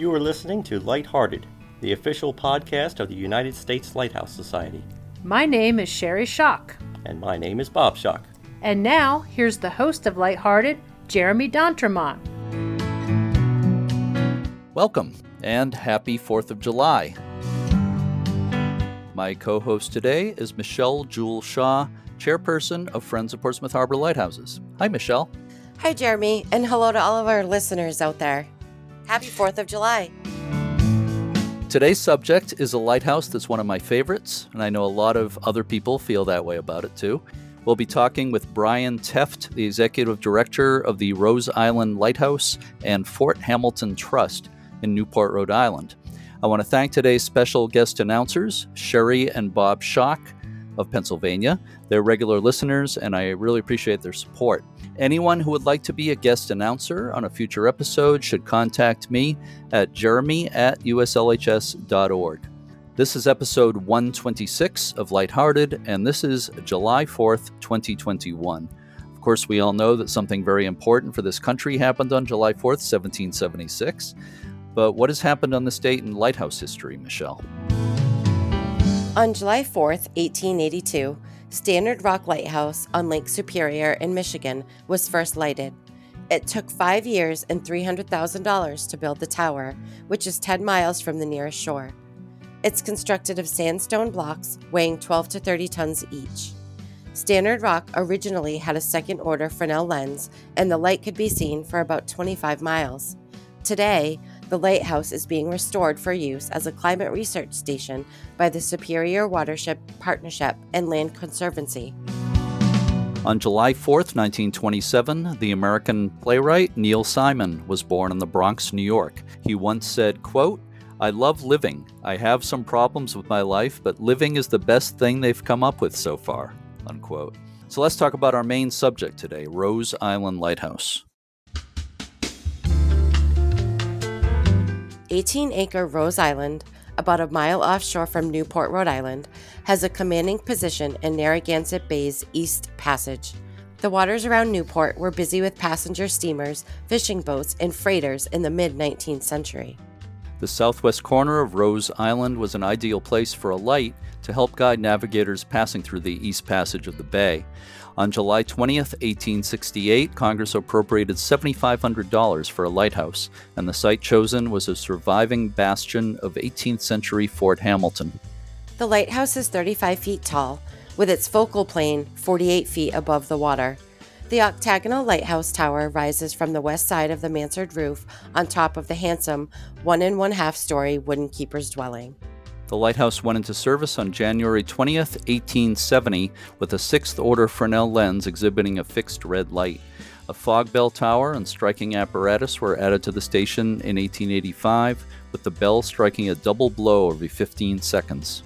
You are listening to Lighthearted, the official podcast of the United States Lighthouse Society. My name is Sherry Shock. And my name is Bob Shock. And now, here's the host of Lighthearted, Jeremy D'Entremont. Welcome, and happy 4th of July. My co host today is Michelle Jewel Shaw, chairperson of Friends of Portsmouth Harbor Lighthouses. Hi, Michelle. Hi, Jeremy, and hello to all of our listeners out there. Happy 4th of July. Today's subject is a lighthouse that's one of my favorites, and I know a lot of other people feel that way about it too. We'll be talking with Brian Tefft, the executive director of the Rose Island Lighthouse and Fort Hamilton Trust in Newport, Rhode Island. I want to thank today's special guest announcers, Sherry and Bob Schock of Pennsylvania. They're regular listeners, and I really appreciate their support. Anyone who would like to be a guest announcer on a future episode should contact me at jeremy at uslhs.org. This is episode 126 of Lighthearted, and this is July 4th, 2021. Of course, we all know that something very important for this country happened on July 4th, 1776. But what has happened on this date in lighthouse history, Michelle? On July 4th, 1882, Standard Rock Lighthouse on Lake Superior in Michigan was first lighted. It took five years and $300,000 to build the tower, which is 10 miles from the nearest shore. It's constructed of sandstone blocks weighing 12 to 30 tons each. Standard Rock originally had a second order Fresnel lens, and the light could be seen for about 25 miles. Today, the lighthouse is being restored for use as a climate research station by the Superior Watershed Partnership and Land Conservancy. On July 4, 1927, the American playwright Neil Simon was born in the Bronx, New York. He once said, quote, I love living. I have some problems with my life, but living is the best thing they've come up with so far. Unquote. So let's talk about our main subject today Rose Island Lighthouse. 18 acre Rose Island, about a mile offshore from Newport, Rhode Island, has a commanding position in Narragansett Bay's East Passage. The waters around Newport were busy with passenger steamers, fishing boats, and freighters in the mid 19th century. The southwest corner of Rose Island was an ideal place for a light to help guide navigators passing through the East Passage of the bay. On July 20, 1868, Congress appropriated $7,500 for a lighthouse, and the site chosen was a surviving bastion of 18th century Fort Hamilton. The lighthouse is 35 feet tall, with its focal plane 48 feet above the water. The octagonal lighthouse tower rises from the west side of the mansard roof on top of the handsome one and one half story wooden keeper's dwelling. The lighthouse went into service on January 20th, 1870, with a sixth order Fresnel lens exhibiting a fixed red light. A fog bell tower and striking apparatus were added to the station in 1885, with the bell striking a double blow every 15 seconds.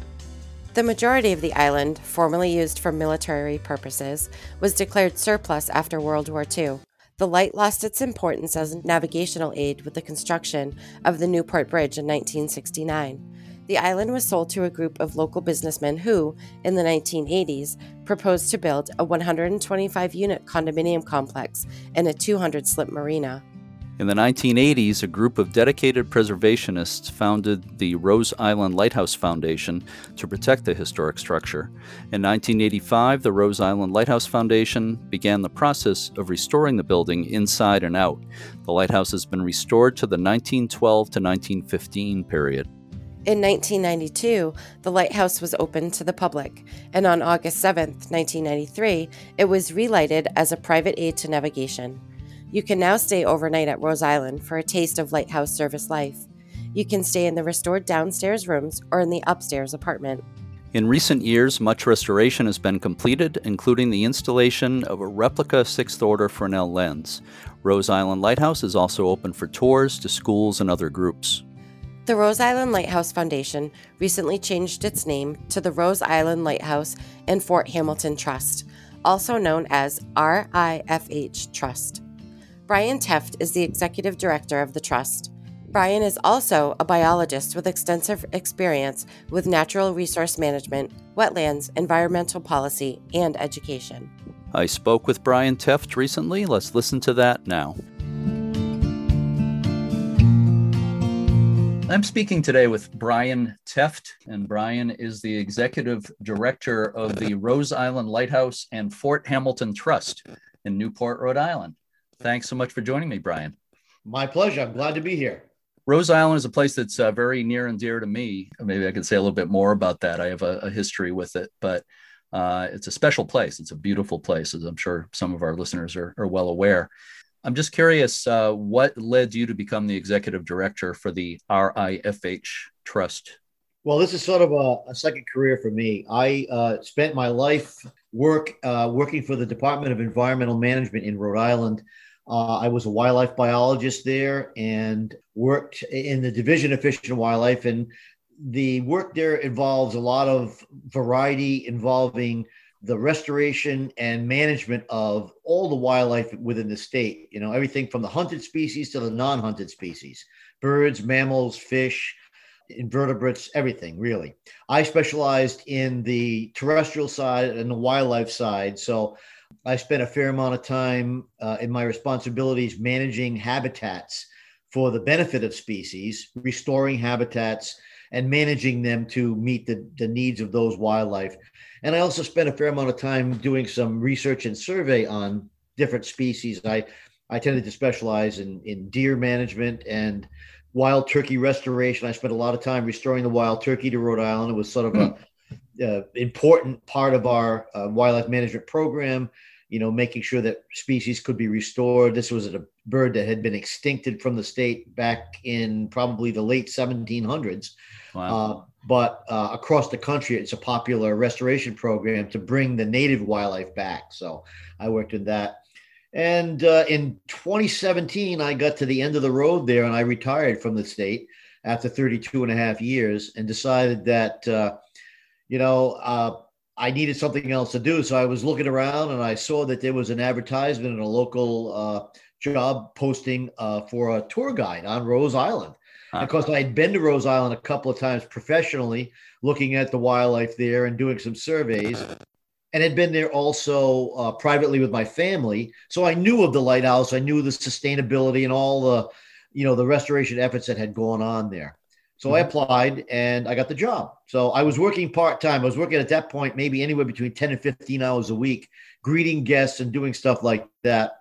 The majority of the island, formerly used for military purposes, was declared surplus after World War II. The light lost its importance as a navigational aid with the construction of the Newport Bridge in 1969. The island was sold to a group of local businessmen who, in the 1980s, proposed to build a 125 unit condominium complex and a 200 slip marina. In the 1980s, a group of dedicated preservationists founded the Rose Island Lighthouse Foundation to protect the historic structure. In 1985, the Rose Island Lighthouse Foundation began the process of restoring the building inside and out. The lighthouse has been restored to the 1912 to 1915 period. In 1992, the lighthouse was opened to the public, and on August 7, 1993, it was relighted as a private aid to navigation. You can now stay overnight at Rose Island for a taste of lighthouse service life. You can stay in the restored downstairs rooms or in the upstairs apartment. In recent years, much restoration has been completed, including the installation of a replica sixth order Fresnel lens. Rose Island Lighthouse is also open for tours to schools and other groups. The Rose Island Lighthouse Foundation recently changed its name to the Rose Island Lighthouse and Fort Hamilton Trust, also known as RIFH Trust. Brian Tefft is the executive director of the trust. Brian is also a biologist with extensive experience with natural resource management, wetlands, environmental policy, and education. I spoke with Brian Tefft recently. Let's listen to that now. I'm speaking today with Brian Tefft, and Brian is the executive director of the Rose Island Lighthouse and Fort Hamilton Trust in Newport, Rhode Island. Thanks so much for joining me, Brian. My pleasure. I'm glad to be here. Rose Island is a place that's uh, very near and dear to me. Maybe I could say a little bit more about that. I have a, a history with it, but uh, it's a special place. It's a beautiful place, as I'm sure some of our listeners are, are well aware. I'm just curious uh, what led you to become the executive director for the RIFH Trust? Well, this is sort of a, a second career for me. I uh, spent my life work uh, working for the Department of Environmental Management in Rhode Island. Uh, I was a wildlife biologist there and worked in the Division of Fish and Wildlife. And the work there involves a lot of variety involving the restoration and management of all the wildlife within the state. You know, everything from the hunted species to the non hunted species birds, mammals, fish, invertebrates, everything really. I specialized in the terrestrial side and the wildlife side. So I spent a fair amount of time uh, in my responsibilities managing habitats for the benefit of species, restoring habitats, and managing them to meet the, the needs of those wildlife. And I also spent a fair amount of time doing some research and survey on different species. I, I tended to specialize in, in deer management and wild turkey restoration. I spent a lot of time restoring the wild turkey to Rhode Island. It was sort of a, a important part of our uh, wildlife management program you know, making sure that species could be restored. This was a bird that had been extincted from the state back in probably the late 1700s. Wow. Uh, but uh, across the country, it's a popular restoration program to bring the native wildlife back. So I worked in that. And uh, in 2017, I got to the end of the road there and I retired from the state after 32 and a half years and decided that, uh, you know, uh, I needed something else to do. So I was looking around and I saw that there was an advertisement in a local uh, job posting uh, for a tour guide on Rose Island. Because I had been to Rose Island a couple of times professionally, looking at the wildlife there and doing some surveys, and had been there also uh, privately with my family. So I knew of the lighthouse. I knew the sustainability and all the, you know, the restoration efforts that had gone on there. So I mm-hmm. applied and I got the job. So I was working part time. I was working at that point, maybe anywhere between 10 and 15 hours a week, greeting guests and doing stuff like that.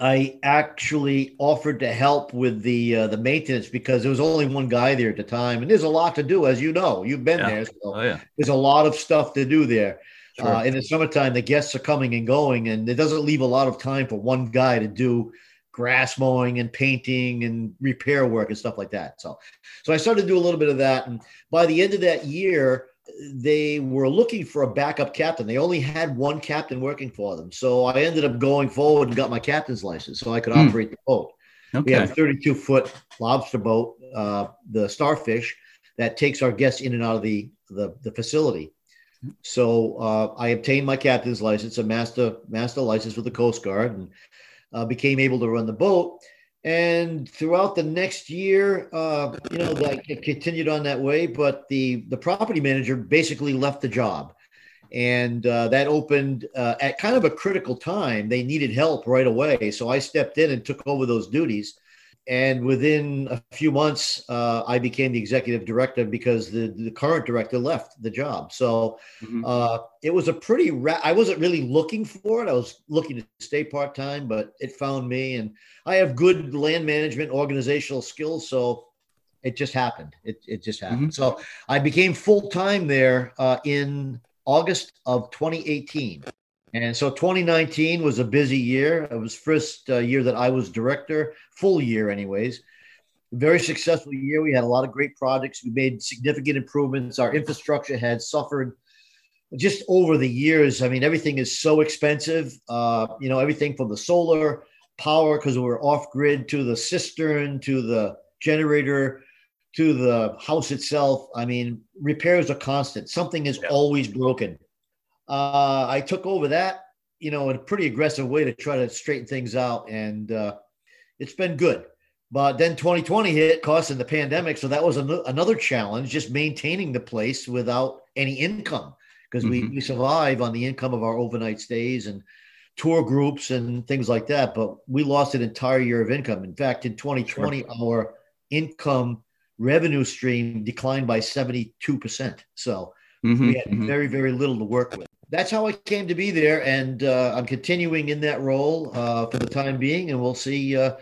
I actually offered to help with the uh, the maintenance because there was only one guy there at the time, and there's a lot to do, as you know. You've been yeah. there, so oh, yeah. there's a lot of stuff to do there. Sure. Uh, in the summertime, the guests are coming and going, and it doesn't leave a lot of time for one guy to do grass mowing and painting and repair work and stuff like that. So, so I started to do a little bit of that. And by the end of that year, they were looking for a backup captain. They only had one captain working for them. So I ended up going forward and got my captain's license so I could hmm. operate the boat. Okay. We have a 32 foot lobster boat, uh, the Starfish, that takes our guests in and out of the, the, the facility. So uh, I obtained my captain's license, a master master license with the Coast Guard, and uh, became able to run the boat. And throughout the next year, uh, you know, that continued on that way. But the the property manager basically left the job, and uh, that opened uh, at kind of a critical time. They needed help right away, so I stepped in and took over those duties and within a few months, uh, I became the executive director because the, the current director left the job. So mm-hmm. uh, it was a pretty. Ra- I wasn't really looking for it. I was looking to stay part time, but it found me, and I have good land management, organizational skills. So it just happened. It it just happened. Mm-hmm. So I became full time there uh, in August of 2018. And so 2019 was a busy year. It was first uh, year that I was director, full year, anyways. Very successful year. We had a lot of great projects. We made significant improvements. Our infrastructure had suffered just over the years. I mean, everything is so expensive. Uh, you know, everything from the solar power because we're off grid to the cistern to the generator to the house itself. I mean, repairs are constant. Something is yeah. always broken uh, I took over that, you know, in a pretty aggressive way to try to straighten things out, and uh, it's been good. But then 2020 hit, cost in the pandemic, so that was an- another challenge, just maintaining the place without any income because mm-hmm. we, we survive on the income of our overnight stays and tour groups and things like that. But we lost an entire year of income. In fact, in 2020, sure. our income revenue stream declined by 72%. So Mhm, we had mhm. very, very little to work with. That's how I came to be there. And uh, I'm continuing in that role uh, for the time being. And we'll see, uh,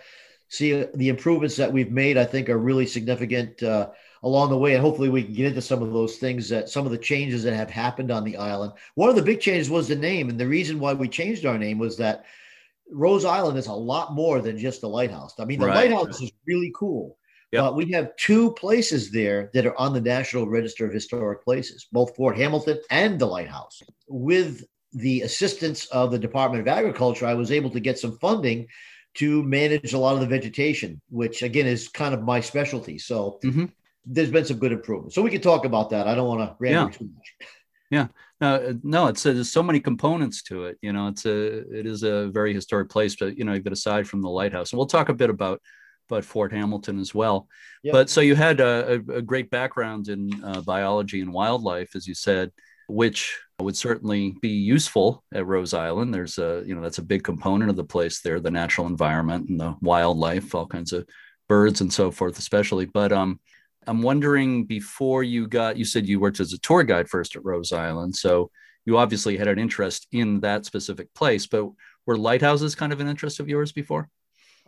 see uh, the improvements that we've made, I think, are really significant uh, along the way. And hopefully we can get into some of those things that some of the changes that have happened on the island. One of the big changes was the name. And the reason why we changed our name was that Rose Island is a lot more than just the lighthouse. I mean, the Right. lighthouse is really cool. Yep. But we have two places there that are on the National Register of Historic Places, both Fort Hamilton and the lighthouse. With the assistance of the Department of Agriculture, I was able to get some funding to manage a lot of the vegetation, which again is kind of my specialty. So Mhm. there's been some good improvements. So we can talk about that. I don't want to ramble Yeah. too much. Yeah. no, no, it's uh, there's so many components to it. You know, it's a it is a very historic place, but you know, but aside from the lighthouse, and we'll talk a bit about about Fort Hamilton as well. Yeah. But so you had a, a, a great background in uh, biology and wildlife, as you said, which would certainly be useful at Rose Island. There's a you know that's a big component of the place there, the natural environment and the wildlife, all kinds of birds and so forth, especially. But um, I'm wondering before you got, you said you worked as a tour guide first at Rose Island. So you obviously had an interest in that specific place, but were lighthouses kind of an interest of yours before?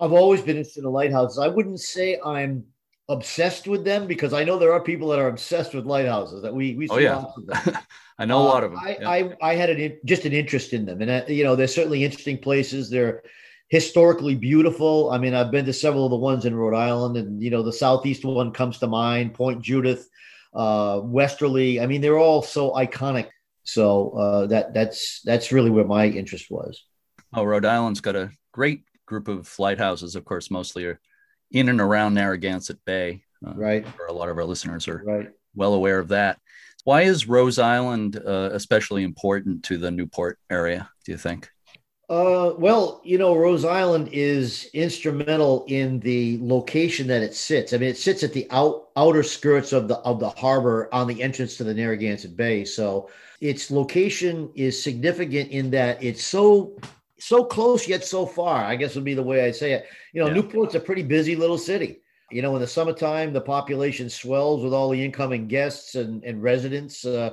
I've always been interested in lighthouses. I wouldn't say I'm obsessed with them because I know there are people that are obsessed with lighthouses. That we we see Oh, yeah. lots of them. I know a lot of them. Uh, I, yeah. I, I had an, just an interest in them, and uh, you know, they're certainly interesting places. They're historically beautiful. I mean, I've been to several of the ones in Rhode Island, and you know, the southeast one comes to mind, Point Judith, uh, Westerly. I mean, they're all so iconic. So uh, that that's that's really where my interest was. oh, Rhode Island's got a great group of lighthouses. Of course, mostly are in and around Narragansett Bay. Uh, Right, a lot of our listeners are right. well aware of that. Why is Rose Island uh, especially important to the Newport area? Do you think? Uh, well, you know, Rose Island is instrumental in the location that it sits. I mean, it sits at the out, outer skirts of the of the harbor on the entrance to the Narragansett Bay. So its location is significant in that it's so so close yet so far. I guess would be the way I say it. You know, Yeah. Newport's a pretty busy little city. You know, in the summertime, the population swells with all the incoming guests and, and residents, uh,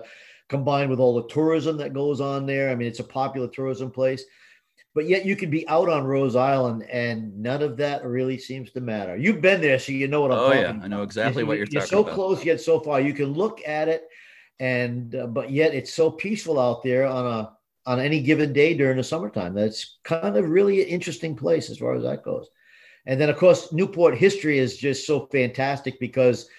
combined with all the tourism that goes on there. I mean, it's a popular tourism place but yet you can be out on Rose Island and none of that really seems to matter. You've been there, so you know what I'm Oh talking yeah. I know exactly what you're You're talking so about. close yet so far. You can look at it, and uh, but yet it's so peaceful out there on a on any given day during the summertime. That's kind of really an interesting place as far as that goes. And then of course Newport history is just so fantastic because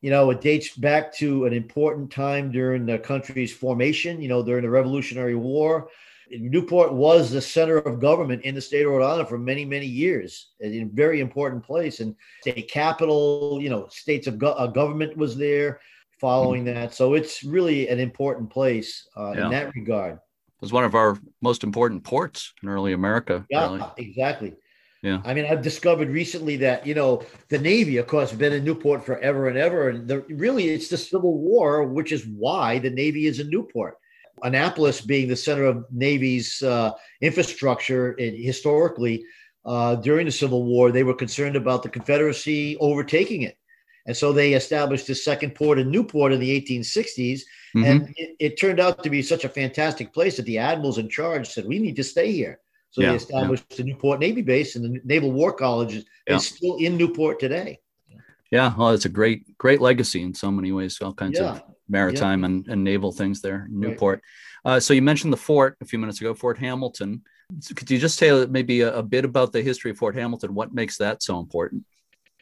you know it dates back to an important time during the country's formation. You know during the Revolutionary War. Newport was the center of government in the state of Rhode Island for many, many years, a very important place. And state capital, you know, states of go- uh, government was there following that. So it's really an important place uh, Yeah. in that regard. Was one of our most important ports in early America. Yeah, really. exactly. Yeah. I mean, I've discovered recently that, you know, the Navy, of course, been in Newport forever and ever. And the, really, it's the Civil War, which is why the Navy is in Newport. Annapolis being the center of Navy's uh, infrastructure and historically uh, during the Civil War, they were concerned about the Confederacy overtaking it. And so they established the second port in Newport in the 1860s. Mhm. And it, it turned out to be such a fantastic place that the admirals in charge said, we need to stay here. So Yeah, they yeah. established the Newport Navy base, and the Naval War College is, Yeah. is still in Newport today. yeah, well, it's a great, great legacy in so many ways. All kinds Yeah. of maritime and, and naval things there in Newport. Uh, so you mentioned the fort a few minutes ago, Fort Hamilton. So could you just tell maybe a, a bit about the history of Fort Hamilton? What makes that so important?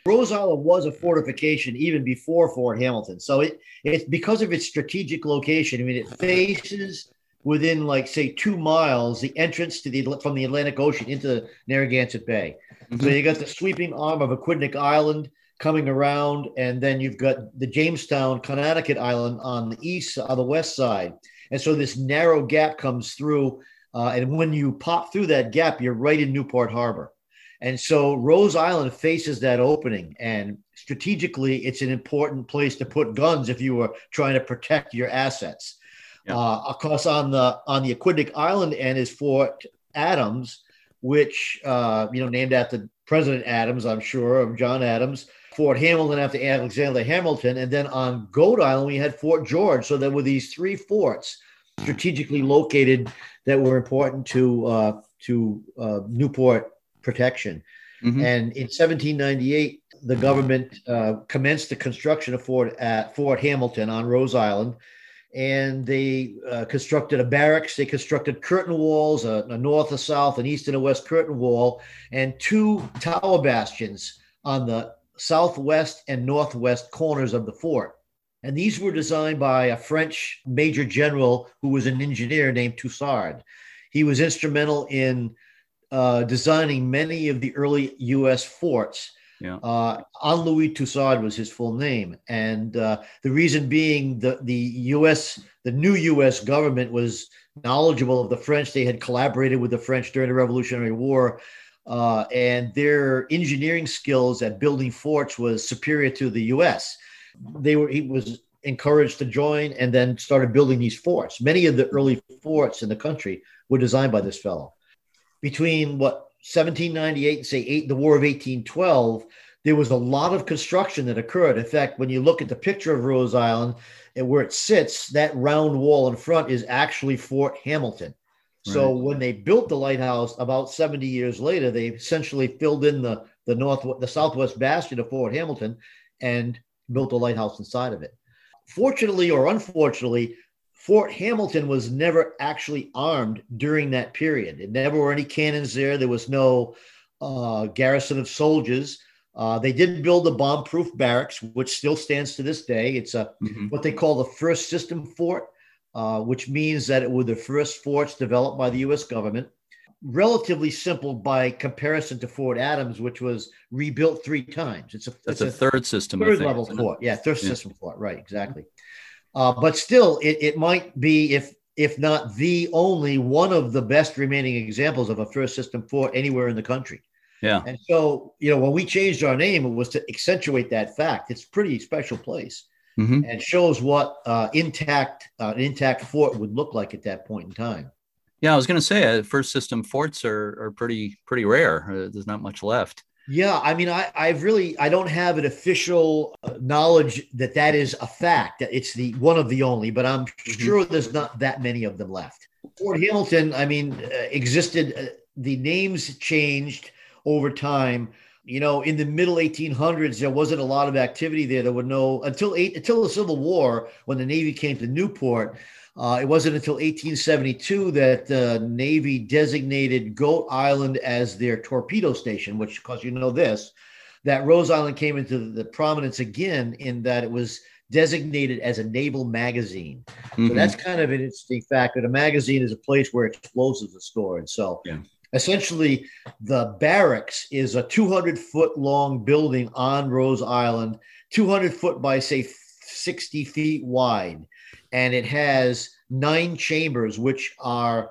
Rose Island was a fortification even before Fort Hamilton. So it it's because of its strategic location. I mean, it faces within like say two miles the entrance to the from the Atlantic Ocean into Narragansett Bay. So Mhm. you got the sweeping arm of Aquidneck Island coming around, and then you've got the Jamestown, Conanicut Island on the east, on the west side. And so this narrow gap comes through, uh, and when you pop through that gap, you're right in Newport Harbor. And so Rose Island faces that opening, and strategically, it's an important place to put guns if you were trying to protect your assets. Yeah. Uh, of course, on the on the Aquidneck Island end is Fort Adams, which uh, you know named after President Adams, I'm sure of John Adams. Fort Hamilton after Alexander Hamilton, and then on Goat Island we had Fort George. So there were these three forts strategically located that were important to uh, to uh, Newport protection. Mm-hmm. And in 1798, the government uh, commenced the construction of Fort at Fort Hamilton on Rose Island, and they uh, constructed a barracks. They constructed curtain walls, a, a, north, a south, an east, and a west curtain wall, and two tower bastions on the southwest and northwest corners of the fort. And these were designed by a French major general who was an engineer named Toussard. He was instrumental in uh, designing many of the early U.S. forts. Yeah. Uh, Henri Toussard was his full name, and uh, the reason being the the U.S. the new U.S. government was knowledgeable of the French. They had collaborated with the French during the Revolutionary War, uh, and their engineering skills at building forts was superior to the U.S. They were he was encouraged to join, and then started building these forts. Many of the early forts in the country were designed by this fellow between what 1798 and say eight, the War of 1812, there was a lot of construction that occurred. In fact, when you look at the picture of Rose Island and where it sits, that round wall in front is actually Fort Hamilton. So right. when they built the lighthouse about 70 years later, they essentially filled in the the north the southwest bastion of Fort Hamilton and built a lighthouse inside of it. Fortunately or unfortunately, Fort Hamilton was never actually armed during that period. It never were any cannons there. There was no uh, garrison of soldiers. Uh, they did build a bomb-proof barracks, which still stands to this day. It's a mm-hmm. what they call the first system fort, uh, which means that it were the first forts developed by the U.S. government. Relatively simple by comparison to Fort Adams, which was rebuilt three times. It's a that's it's a, third system, third think, level fort. Yeah, third yeah. system fort. Right, exactly. Uh, but still, it, it might be, if if not the only one of the best remaining examples of a first system fort anywhere in the country. Yeah. And so, you know, when we changed our name, it was to accentuate that fact. It's a pretty special place mm-hmm. and shows what uh, intact uh, an intact fort would look like at that point in time. Yeah, I was going to say uh, first system forts are, are pretty pretty rare. Uh, there's not much left. Yeah, I mean, I, I've really, I don't have an official uh, knowledge that that is a fact. That it's the one of the only, but I'm mm-hmm. sure there's not that many of them left. Fort Hamilton, I mean, uh, existed. Uh, the names changed over time. You know, in the middle 1800s, there wasn't a lot of activity there. There were no until eight until the Civil War when the Navy came to Newport. Uh, it wasn't until 1872 that the Navy designated Goat Island as their torpedo station, which, because you know this, that Rose Island came into the prominence again in that it was designated as a naval magazine. Mm-hmm. So that's kind of an interesting fact that a magazine is a place where explosives are stored. So yeah. essentially, the barracks is a 200 foot long building on Rose Island, 200 foot by, say, 60 feet wide and it has nine chambers, which are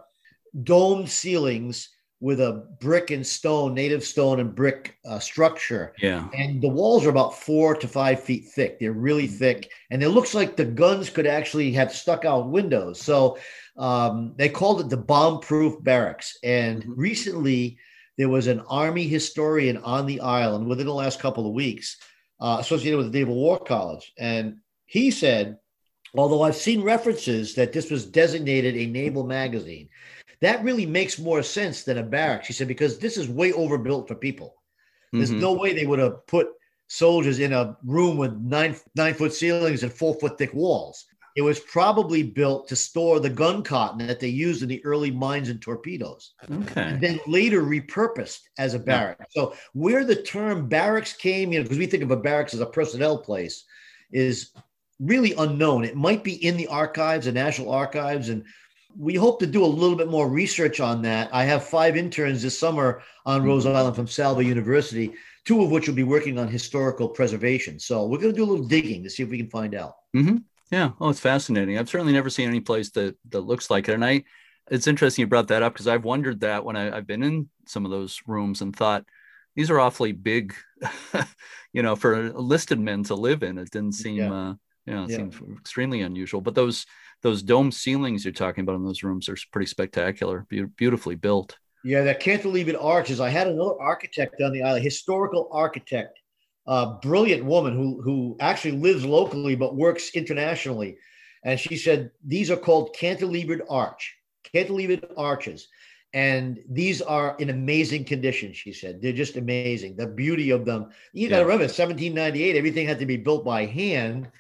domed ceilings with a brick and stone, native stone and brick uh, structure. Yeah. And the walls are about four to five feet thick. They're really mm-hmm. thick. And it looks like the guns could actually have stuck out windows. So um, they called it the bomb proof barracks. And mm-hmm. recently, there was an Army historian on the island within the last couple of weeks uh, associated with the Naval War College. And he said although I've seen references that this was designated a naval magazine. That really makes more sense than a barracks, she said, because this is way overbuilt for people. There's mm-hmm. no way they would have put soldiers in a room with nine nine foot ceilings and four foot thick walls. It was probably built to store the gun cotton that they used in the early mines and torpedoes. Okay. And then later repurposed as a barrack. Yeah. So where the term barracks came, you know, because we think of a barracks as a personnel place, is really unknown. It might be in the archives, the National Archives, and we hope to do a little bit more research on that. I have five interns this summer on Rose mm-hmm. Island from Salve University, two of which will be working on historical preservation. So we're going to do a little digging to see if we can find out. Mm-hmm. Yeah. Oh, it's fascinating. I've certainly never seen any place that that looks like it, and I. It's interesting you brought that up because I've wondered that when I, I've been in some of those rooms and thought these are awfully big, you know, for listed men to live in. It didn't seem yeah. uh, yeah, it yeah. seems extremely unusual. But those those dome ceilings you're talking about in those rooms are pretty spectacular, be- beautifully built. Yeah, that cantilevered arches. I had another architect on the island, historical architect, a brilliant woman who who actually lives locally but works internationally, and she said these are called cantilevered arch, cantilevered arches, and these are in amazing condition. She said they're just amazing. The beauty of them. You got to remember, 1798, everything had to be built by hand,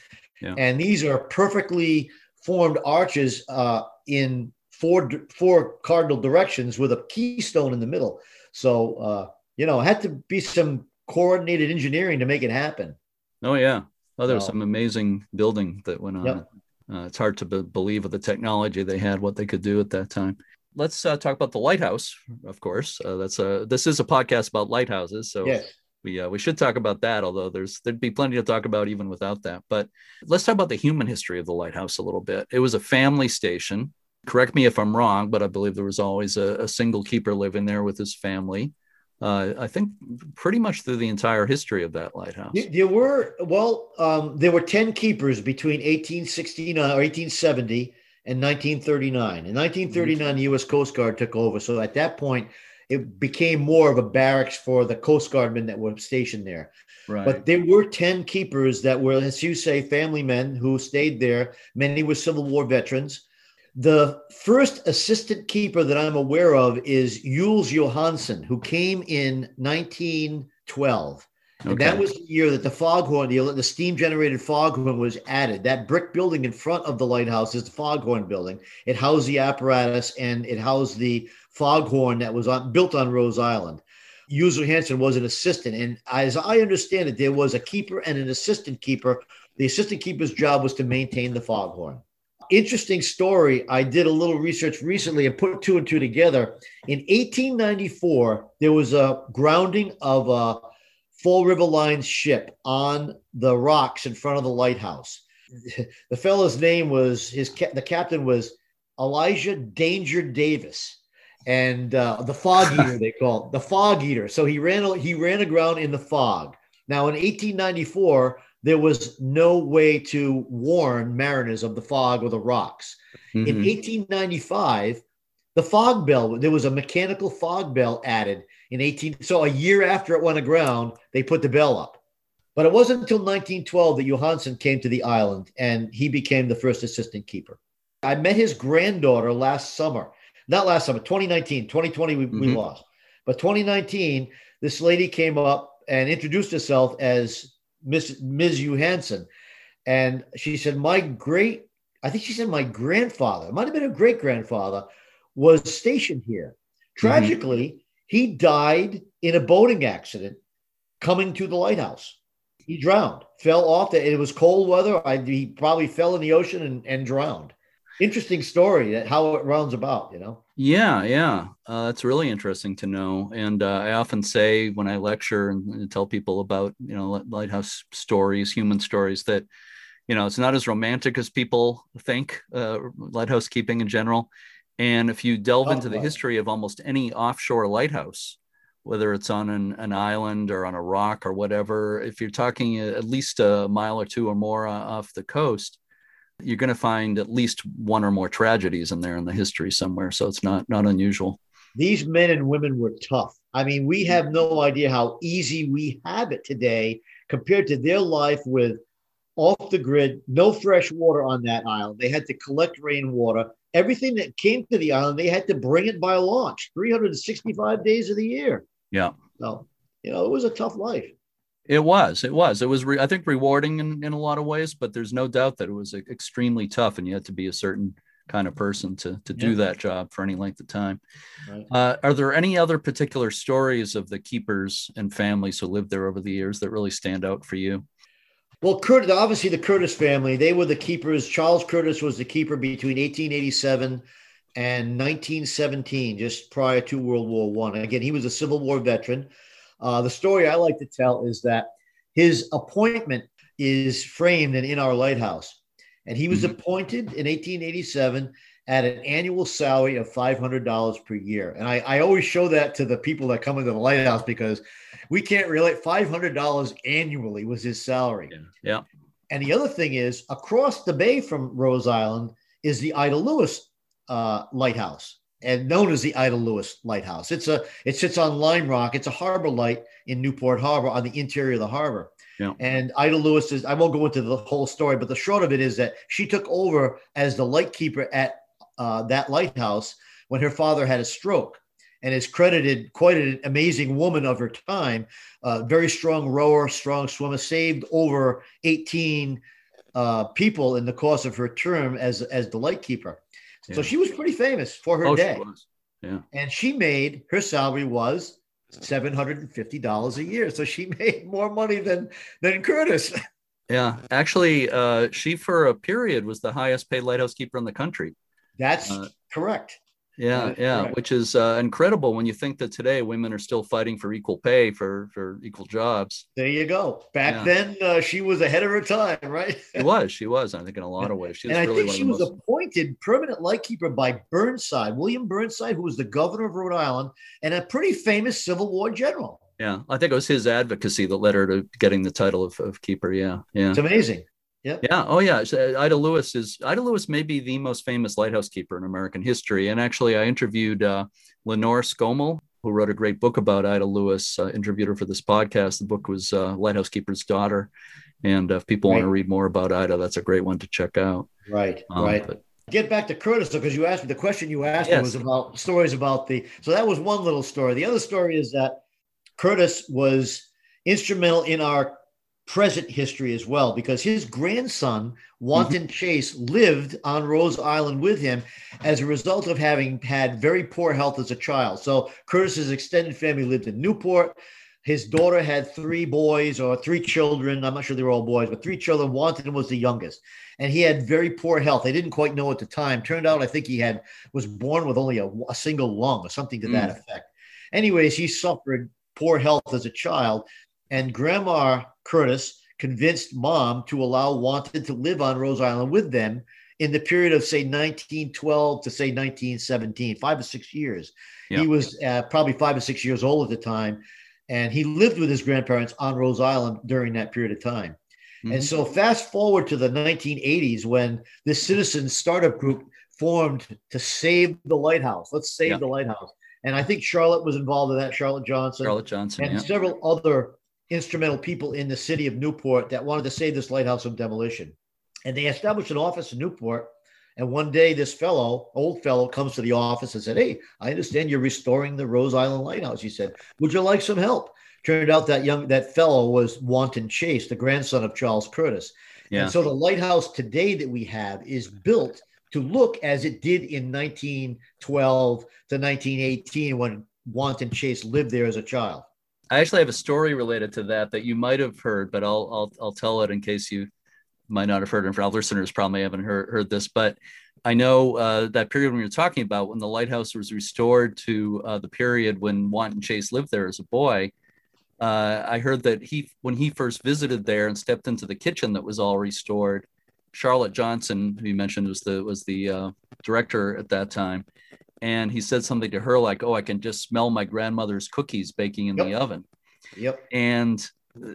yeah. and these are perfectly formed arches uh, in four four cardinal directions with a keystone in the middle. So uh, you know, it had to be some coordinated engineering to make it happen. Oh yeah, well, there was some amazing building that went on. Yep. Uh, it's hard to be- believe with the technology they had, what they could do at that time. Let's uh, talk about the lighthouse, of course. Uh, that's a this is a podcast about lighthouses, so yes. We uh, we should talk about that. Although there's there'd be plenty to talk about even without that. But let's talk about the human history of the lighthouse a little bit. It was a family station. Correct me if I'm wrong, but I believe there was always a, a single keeper living there with his family uh, I think pretty much through the entire history of that lighthouse. There were well, um, there were ten keepers between 1869 or 1870 and 1939. In 1939, mm-hmm. the U.S. Coast Guard took over, so at that point, it became more of a barracks for the Coast Guardmen that were stationed there. Right. But there were 10 keepers that were, as you say, family men who stayed there. Many were Civil War veterans. The first assistant keeper that I'm aware of is Jules Johansen, who came in 1912. Okay. And that was the year that the foghorn, the, the steam generated foghorn was added. That brick building in front of the lighthouse is the foghorn building. It housed the apparatus and it housed the foghorn that was on, built on Rose Island. Jules Johansen was an assistant. And as I understand it, there was a keeper and an assistant keeper. The assistant keeper's job was to maintain the foghorn interesting story. I did a little research recently and put two and two together. In 1894, there was a grounding of a Fall River Line ship on the rocks in front of the lighthouse. The fellow's name was his the captain was Elijah Danger Davis, and uh, the fog eater they call it, the fog eater. So he ran he ran aground in the fog. Now in 1894 there was no way to warn mariners of the fog or the rocks. Mm-hmm. In 1895, the fog bell, there was a mechanical fog bell added in 18. So a year after it went aground, they put the bell up. But it wasn't until 1912 that Johansen came to the island and he became the first assistant keeper. I met his granddaughter last summer, not last summer, 2019, 2020, we, mm-hmm. we lost. But 2019, this lady came up and introduced herself as Miss Ms. Johansson. And she said, My great, I think she said my grandfather, it might have been a great grandfather, was stationed here. Mm-hmm. Tragically, mm-hmm. he died in a boating accident coming to the lighthouse. He drowned, fell off. The, it was cold weather. I, he probably fell in the ocean and, and drowned. Interesting story that how it rounds about, you know. Yeah, yeah, uh, that's really interesting to know. And uh, I often say when I lecture and, and, tell people about you know lighthouse stories, human stories, that you know it's not as romantic as people think. Uh, lighthouse keeping in general, and if you delve oh, into the history of almost any offshore lighthouse, whether it's on an, an, island or on a rock or whatever, if you're talking at least a mile or two or more uh, off the coast, you're going to find at least one or more tragedies in there in the history somewhere. So it's not not unusual. These men and women were tough. I mean, we have no idea how easy we have it today compared to their life with off the grid, no fresh water on that island. They had to collect rainwater. Everything that came to the island, they had to bring it by launch 365 days of the year. Yeah. So, you know, it was a tough life. It was. It was. It was. Re- I think rewarding in, in a lot of ways, but there's no doubt that it was extremely tough, and you had to be a certain kind of person to to do that job for any length of time. Right. Uh, are there any other particular stories of the keepers and families who lived there over the years that really stand out for you? Well, Curtis, obviously the Curtis family, they were the keepers. Charles Curtis was the keeper between 1887 and 1917, just prior to World War One. Again, he was a Civil War veteran. Uh, the story I like to tell is that his appointment is framed in, in our lighthouse. And he was mm-hmm. appointed in 1887 at an annual salary of $500 per year. And I, I always show that to the people that come into the lighthouse because we can't relate. $500 annually was his salary. Yeah. yeah. And the other thing is across the bay from Rose Island is the Ida Lewis uh, lighthouse and known as the Ida Lewis Lighthouse. It's a it sits on Lime Rock. It's a harbor light in Newport Harbor on the interior of the harbor. Yeah. And Ida Lewis is, I won't go into the whole story, but the short of it is that she took over as the lightkeeper at uh, that lighthouse when her father had a stroke and is credited quite an amazing woman of her time. Uh, very strong rower, strong swimmer, saved over 18 uh, people in the course of her term as, as the lightkeeper. Yeah. So she was pretty famous for her oh, day. Yeah. And she made her salary was $750 a year. So she made more money than than Curtis. Yeah. Actually, uh, she for a period was the highest paid lighthouse keeper in the country. That's uh, correct. Yeah, yeah, correct. which is uh, incredible when you think that today women are still fighting for equal pay for for equal jobs. There you go. Back yeah. then, uh, she was ahead of her time, right? she was. She was. I think in a lot of ways. She and I really think she was most... appointed permanent lightkeeper by Burnside, William Burnside, who was the governor of Rhode Island and a pretty famous Civil War general. Yeah, I think it was his advocacy that led her to getting the title of, of keeper. Yeah, yeah. It's amazing. Yeah. Yeah. Oh, yeah. Uh, Ida Lewis is Ida Lewis may be the most famous lighthouse keeper in American history. And actually, I interviewed uh, Lenore Skomal, who wrote a great book about Ida Lewis. Uh, interviewed her for this podcast. The book was uh, Lighthouse Keeper's Daughter. And if people right. want to read more about Ida, that's a great one to check out. Right. Um, right. But, Get back to Curtis because you asked me the question you asked yes. me was about stories about the. So that was one little story. The other story is that Curtis was instrumental in our present history as well, because his grandson, Wanton mm-hmm. Chase, lived on Rose Island with him as a result of having had very poor health as a child. So Curtis's extended family lived in Newport. His daughter had three boys or three children. I'm not sure they were all boys, but three children. Wanton was the youngest. And he had very poor health. They didn't quite know at the time. Turned out, I think he had was born with only a, a single lung or something to mm. that effect. Anyways, he suffered poor health as a child. And Grandma Curtis convinced mom to allow Wanton to live on Rose Island with them in the period of, say, 1912 to, say, 1917, five or six years. He was uh, probably five or six years old at the time. And he lived with his grandparents on Rose Island during that period of time. Mm-hmm. And so, fast forward to the 1980s when this citizen startup group formed to save the lighthouse. Let's save the lighthouse. And I think Charlotte was involved in that, Charlotte Johnson. Charlotte Johnson. And several other instrumental people in the city of Newport that wanted to save this lighthouse from demolition. And they established an office in Newport. And one day, this fellow, old fellow, comes to the office and said, Hey, I understand you're restoring the Rose Island Lighthouse. He said, Would you like some help? Turned out that young that fellow was Wanton Chase, the grandson of Charles Curtis. Yeah. And so the lighthouse today that we have is built to look as it did in 1912 to 1918 when Wanton Chase lived there as a child. I actually have a story related to that that you might have heard, but I'll I'll, I'll tell it in case you might not have heard. And for our listeners, probably haven't heard, heard this, but I know uh, that period when you're talking about when the lighthouse was restored to uh, the period when Wanton Chase lived there as a boy. Uh, I heard that he, when he first visited there and stepped into the kitchen that was all restored, Charlotte Johnson, who you mentioned was the was the uh, director at that time, and he said something to her like, "Oh, I can just smell my grandmother's cookies baking in yep. the oven." Yep. And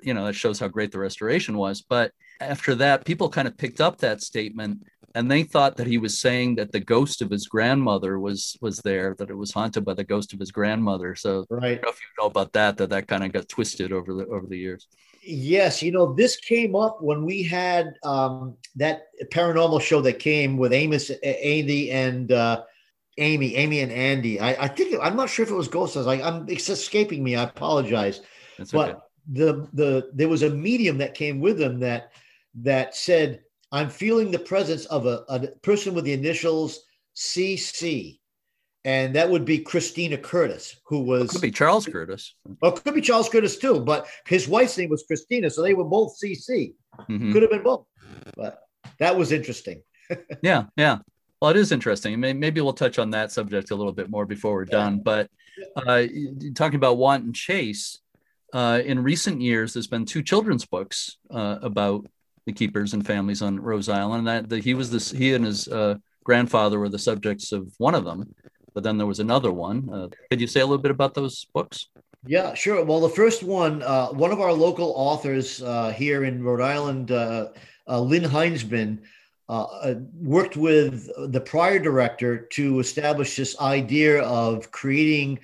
you know that shows how great the restoration was. But after that, people kind of picked up that statement and they thought that he was saying that the ghost of his grandmother was was there, that it was haunted by the ghost of his grandmother. So right. I don't know if you know about that, that that kind of got twisted over the over the years. Yes, you know this came up when we had um, that paranormal show that came with Amos, Andy, and uh, Amy, Amy and Andy. I, I think I'm not sure if it was ghosts. I was like, I'm it's escaping me. I apologize. That's but okay. the the there was a medium that came with them that that said, I'm feeling the presence of a, a person with the initials CC and that would be Christina Curtis, who was it could be Charles Curtis. Well, could be Charles Curtis too, but his wife's name was Christina, so they were both CC. Mm-hmm. Could have been both, but that was interesting. yeah, yeah. Well, it is interesting. Maybe we'll touch on that subject a little bit more before we're done. But uh, talking about Wanton Chase, uh, in recent years, there's been two children's books uh, about the keepers and families on Rose Island. And that, that he was this, he and his uh, grandfather were the subjects of one of them but then there was another one. Uh, could you say a little bit about those books? Yeah, sure. Well, the first one, uh, one of our local authors uh, here in Rhode Island, uh, uh, Lynn Heinsman, uh, worked with the prior director to establish this idea of creating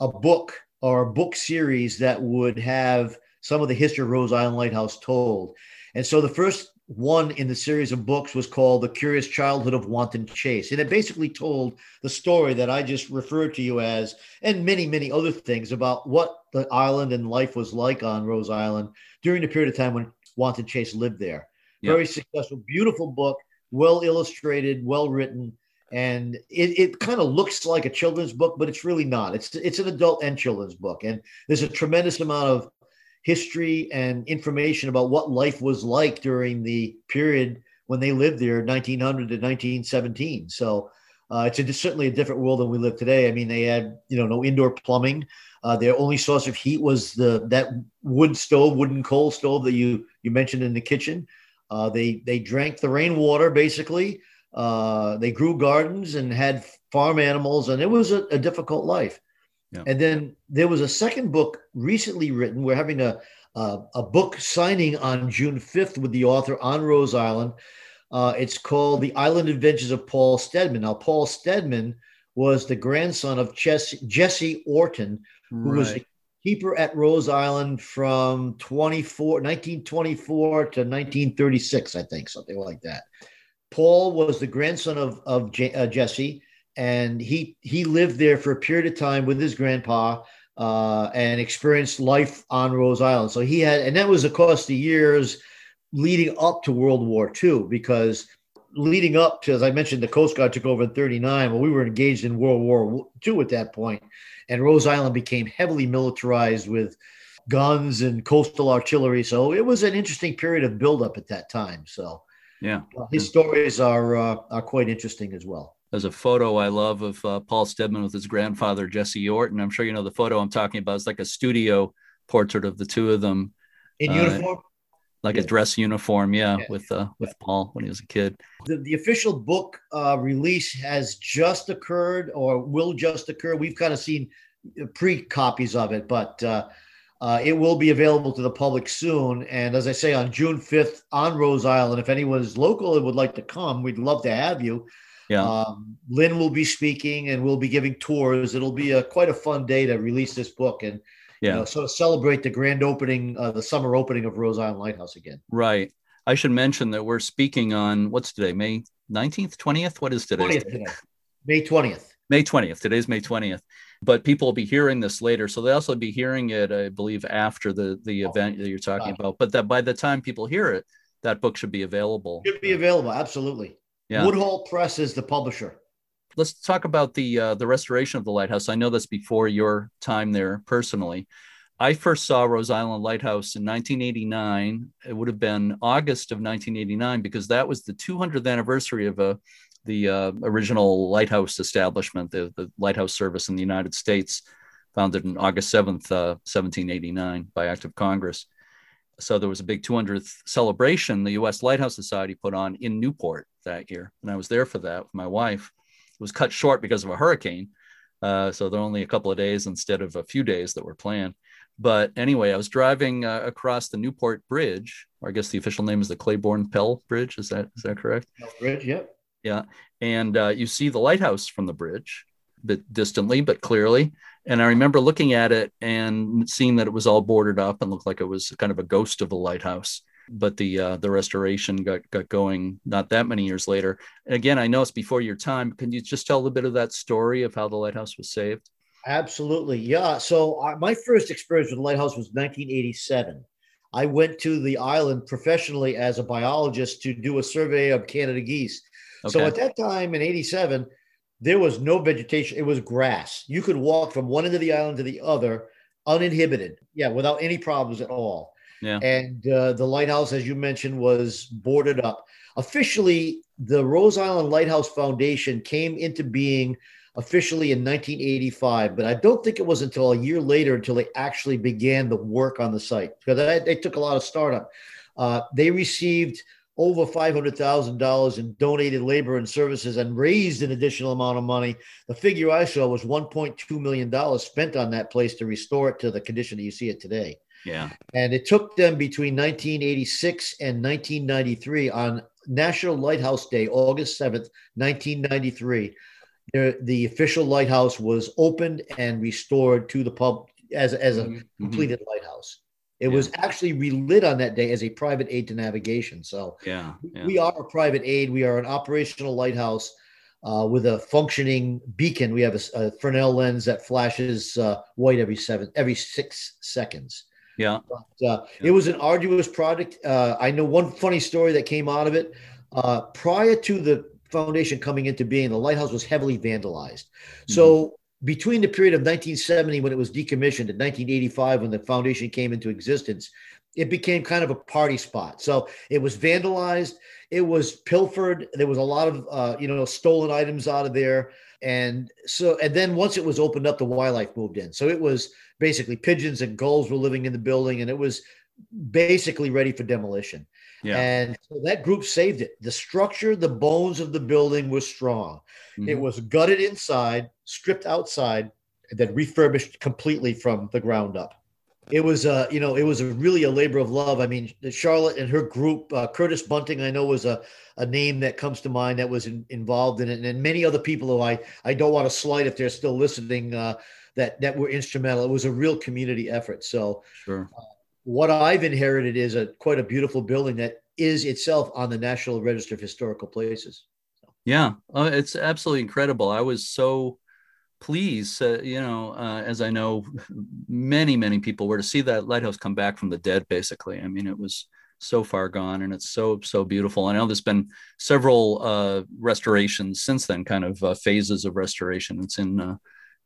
a book or a book series that would have some of the history of Rose Island Lighthouse told. And so the first one in the series of books was called The Curious Childhood of Wanton Chase. And it basically told the story that I just referred to you as, and many, many other things about what the island and life was like on Rose Island during the period of time when Wanton Chase lived there. Yep. Very successful, beautiful book, well illustrated, well written. And it, it kind of looks like a children's book, but it's really not. It's it's an adult and children's book. And there's a tremendous amount of history and information about what life was like during the period when they lived there, 1900 to 1917. So uh, it's a, certainly a different world than we live today. I mean, they had you know no indoor plumbing. Uh, their only source of heat was the that wood stove, wooden coal stove that you you mentioned in the kitchen. Uh, they they drank the rainwater basically. Uh, they grew gardens and had farm animals, and it was a, a difficult life. Yeah. And then there was a second book recently written. We're having a, a, a book signing on June 5th with the author on Rose Island. Uh, it's called The Island Adventures of Paul Stedman. Now, Paul Stedman was the grandson of Jesse, Jesse Orton, who right. was the keeper at Rose Island from 24, 1924 to 1936, I think, something like that. Paul was the grandson of, of J, uh, Jesse and he he lived there for a period of time with his grandpa uh, and experienced life on Rose Island. So he had, and that was across the years leading up to World War II, because leading up to, as I mentioned, the Coast Guard took over in 39. Well, we were engaged in World War II at that point, and Rose Island became heavily militarized with guns and coastal artillery. So it was an interesting period of buildup at that time. So yeah, uh, his stories are uh, are quite interesting as well. There's a photo I love of uh, Paul Stedman with his grandfather Jesse Orton. I'm sure you know the photo I'm talking about. It's like a studio portrait of the two of them in uh, uniform, like yeah. a dress uniform. Yeah, yeah. with uh, with Paul when he was a kid. The, the official book uh, release has just occurred or will just occur. We've kind of seen pre copies of it, but. Uh, uh, it will be available to the public soon. And as I say, on June 5th on Rose Island, if anyone is local and would like to come, we'd love to have you. Yeah. Um, Lynn will be speaking and we'll be giving tours. It'll be a quite a fun day to release this book and yeah, you know, sort of celebrate the grand opening, uh, the summer opening of Rose Island Lighthouse again. Right. I should mention that we're speaking on what's today, May 19th, 20th? What is today? 20th today. May 20th. May 20th. Today's May 20th. But people will be hearing this later. So they'll also be hearing it, I believe, after the, the oh, event that you're talking right. about. But that by the time people hear it, that book should be available. Should be available. Absolutely. Yeah. Woodhall Press is the publisher. Let's talk about the uh, the restoration of the lighthouse. I know that's before your time there personally. I first saw Rose Island Lighthouse in 1989. It would have been August of 1989 because that was the 200th anniversary of a uh, the uh, original lighthouse establishment, the, the lighthouse service in the United States, founded on August 7th, uh, 1789 by act of Congress so there was a big 200th celebration the U.S. Lighthouse Society put on in Newport that year, and I was there for that with my wife. Was cut short because of a hurricane, uh, so there were only a couple of days instead of a few days that were planned. But anyway, I was driving uh, across the Newport Bridge, or I guess the official name is the Claiborne Pell Bridge. Is that is that correct? Pell Bridge, yep. Yeah, and uh, you see the lighthouse from the bridge, a bit distantly but clearly. And I remember looking at it and seeing that it was all boarded up and looked like it was kind of a ghost of a lighthouse. But the uh, the restoration got got going not that many years later. And again, I know it's before your time. Can you just tell a bit of that story of how the lighthouse was saved? Absolutely, yeah. So uh, my first experience with the lighthouse was 1987. I went to the island professionally as a biologist to do a survey of Canada geese. Okay. So at that time in 87, there was no vegetation. It was grass. You could walk from one end of the island to the other uninhibited. Yeah, without any problems at all. Yeah. And uh, the lighthouse, as you mentioned, was boarded up. Officially, the Rose Island Lighthouse Foundation came into being officially in 1985, but I don't think it was until a year later until they actually began the work on the site because they, took a lot of startup. Uh, they received over $500,000 in donated labor and services and raised an additional amount of money. The figure I saw was $1.2 million spent on that place to restore it to the condition that you see it today. Yeah. And it took them between 1986 and 1993 on National Lighthouse Day, August 7th, 1993. The, the official lighthouse was opened and restored to the pub as, as a mm-hmm. completed lighthouse. It was actually relit on that day as a private aid to navigation. So Yeah. yeah. we are a private aid. We are an operational lighthouse uh, with a functioning beacon. We have a, a Fresnel lens that flashes uh, white every seven, every six seconds. Yeah. But, uh, It was an arduous project. Uh, I know one funny story that came out of it. Uh, prior to the foundation coming into being, the lighthouse was heavily vandalized. So between the period of 1970 when it was decommissioned and 1985 when the foundation came into existence, it became kind of a party spot. So it was vandalized. It was pilfered. There was a lot of uh, you know stolen items out of there, and so and then once it was opened up, the wildlife moved in. So it was basically pigeons and gulls were living in the building, and it was basically ready for demolition. Yeah. And so that group saved it. The structure, the bones of the building was strong. It Mhm. was gutted inside, stripped outside, and then refurbished completely from the ground up. It was, uh, you know, it was a really a labor of love. I mean, Charlotte and her group, uh, Curtis Bunting, I know was a, a name that comes to mind that was in, involved in it, and, then many other people who I I don't want to slight if they're still listening. Uh, that that were instrumental. It was a real community effort. So Sure. what I've inherited is a quite a beautiful building that is itself on the National Register of Historical Places. Yeah, uh, it's absolutely incredible. I was so pleased, uh, you know, uh, as I know many, many people were to see that lighthouse come back from the dead, basically. I mean, it was so far gone and it's so, so beautiful. I know there's been several uh, restorations since then, kind of uh, phases of restoration. It's in uh,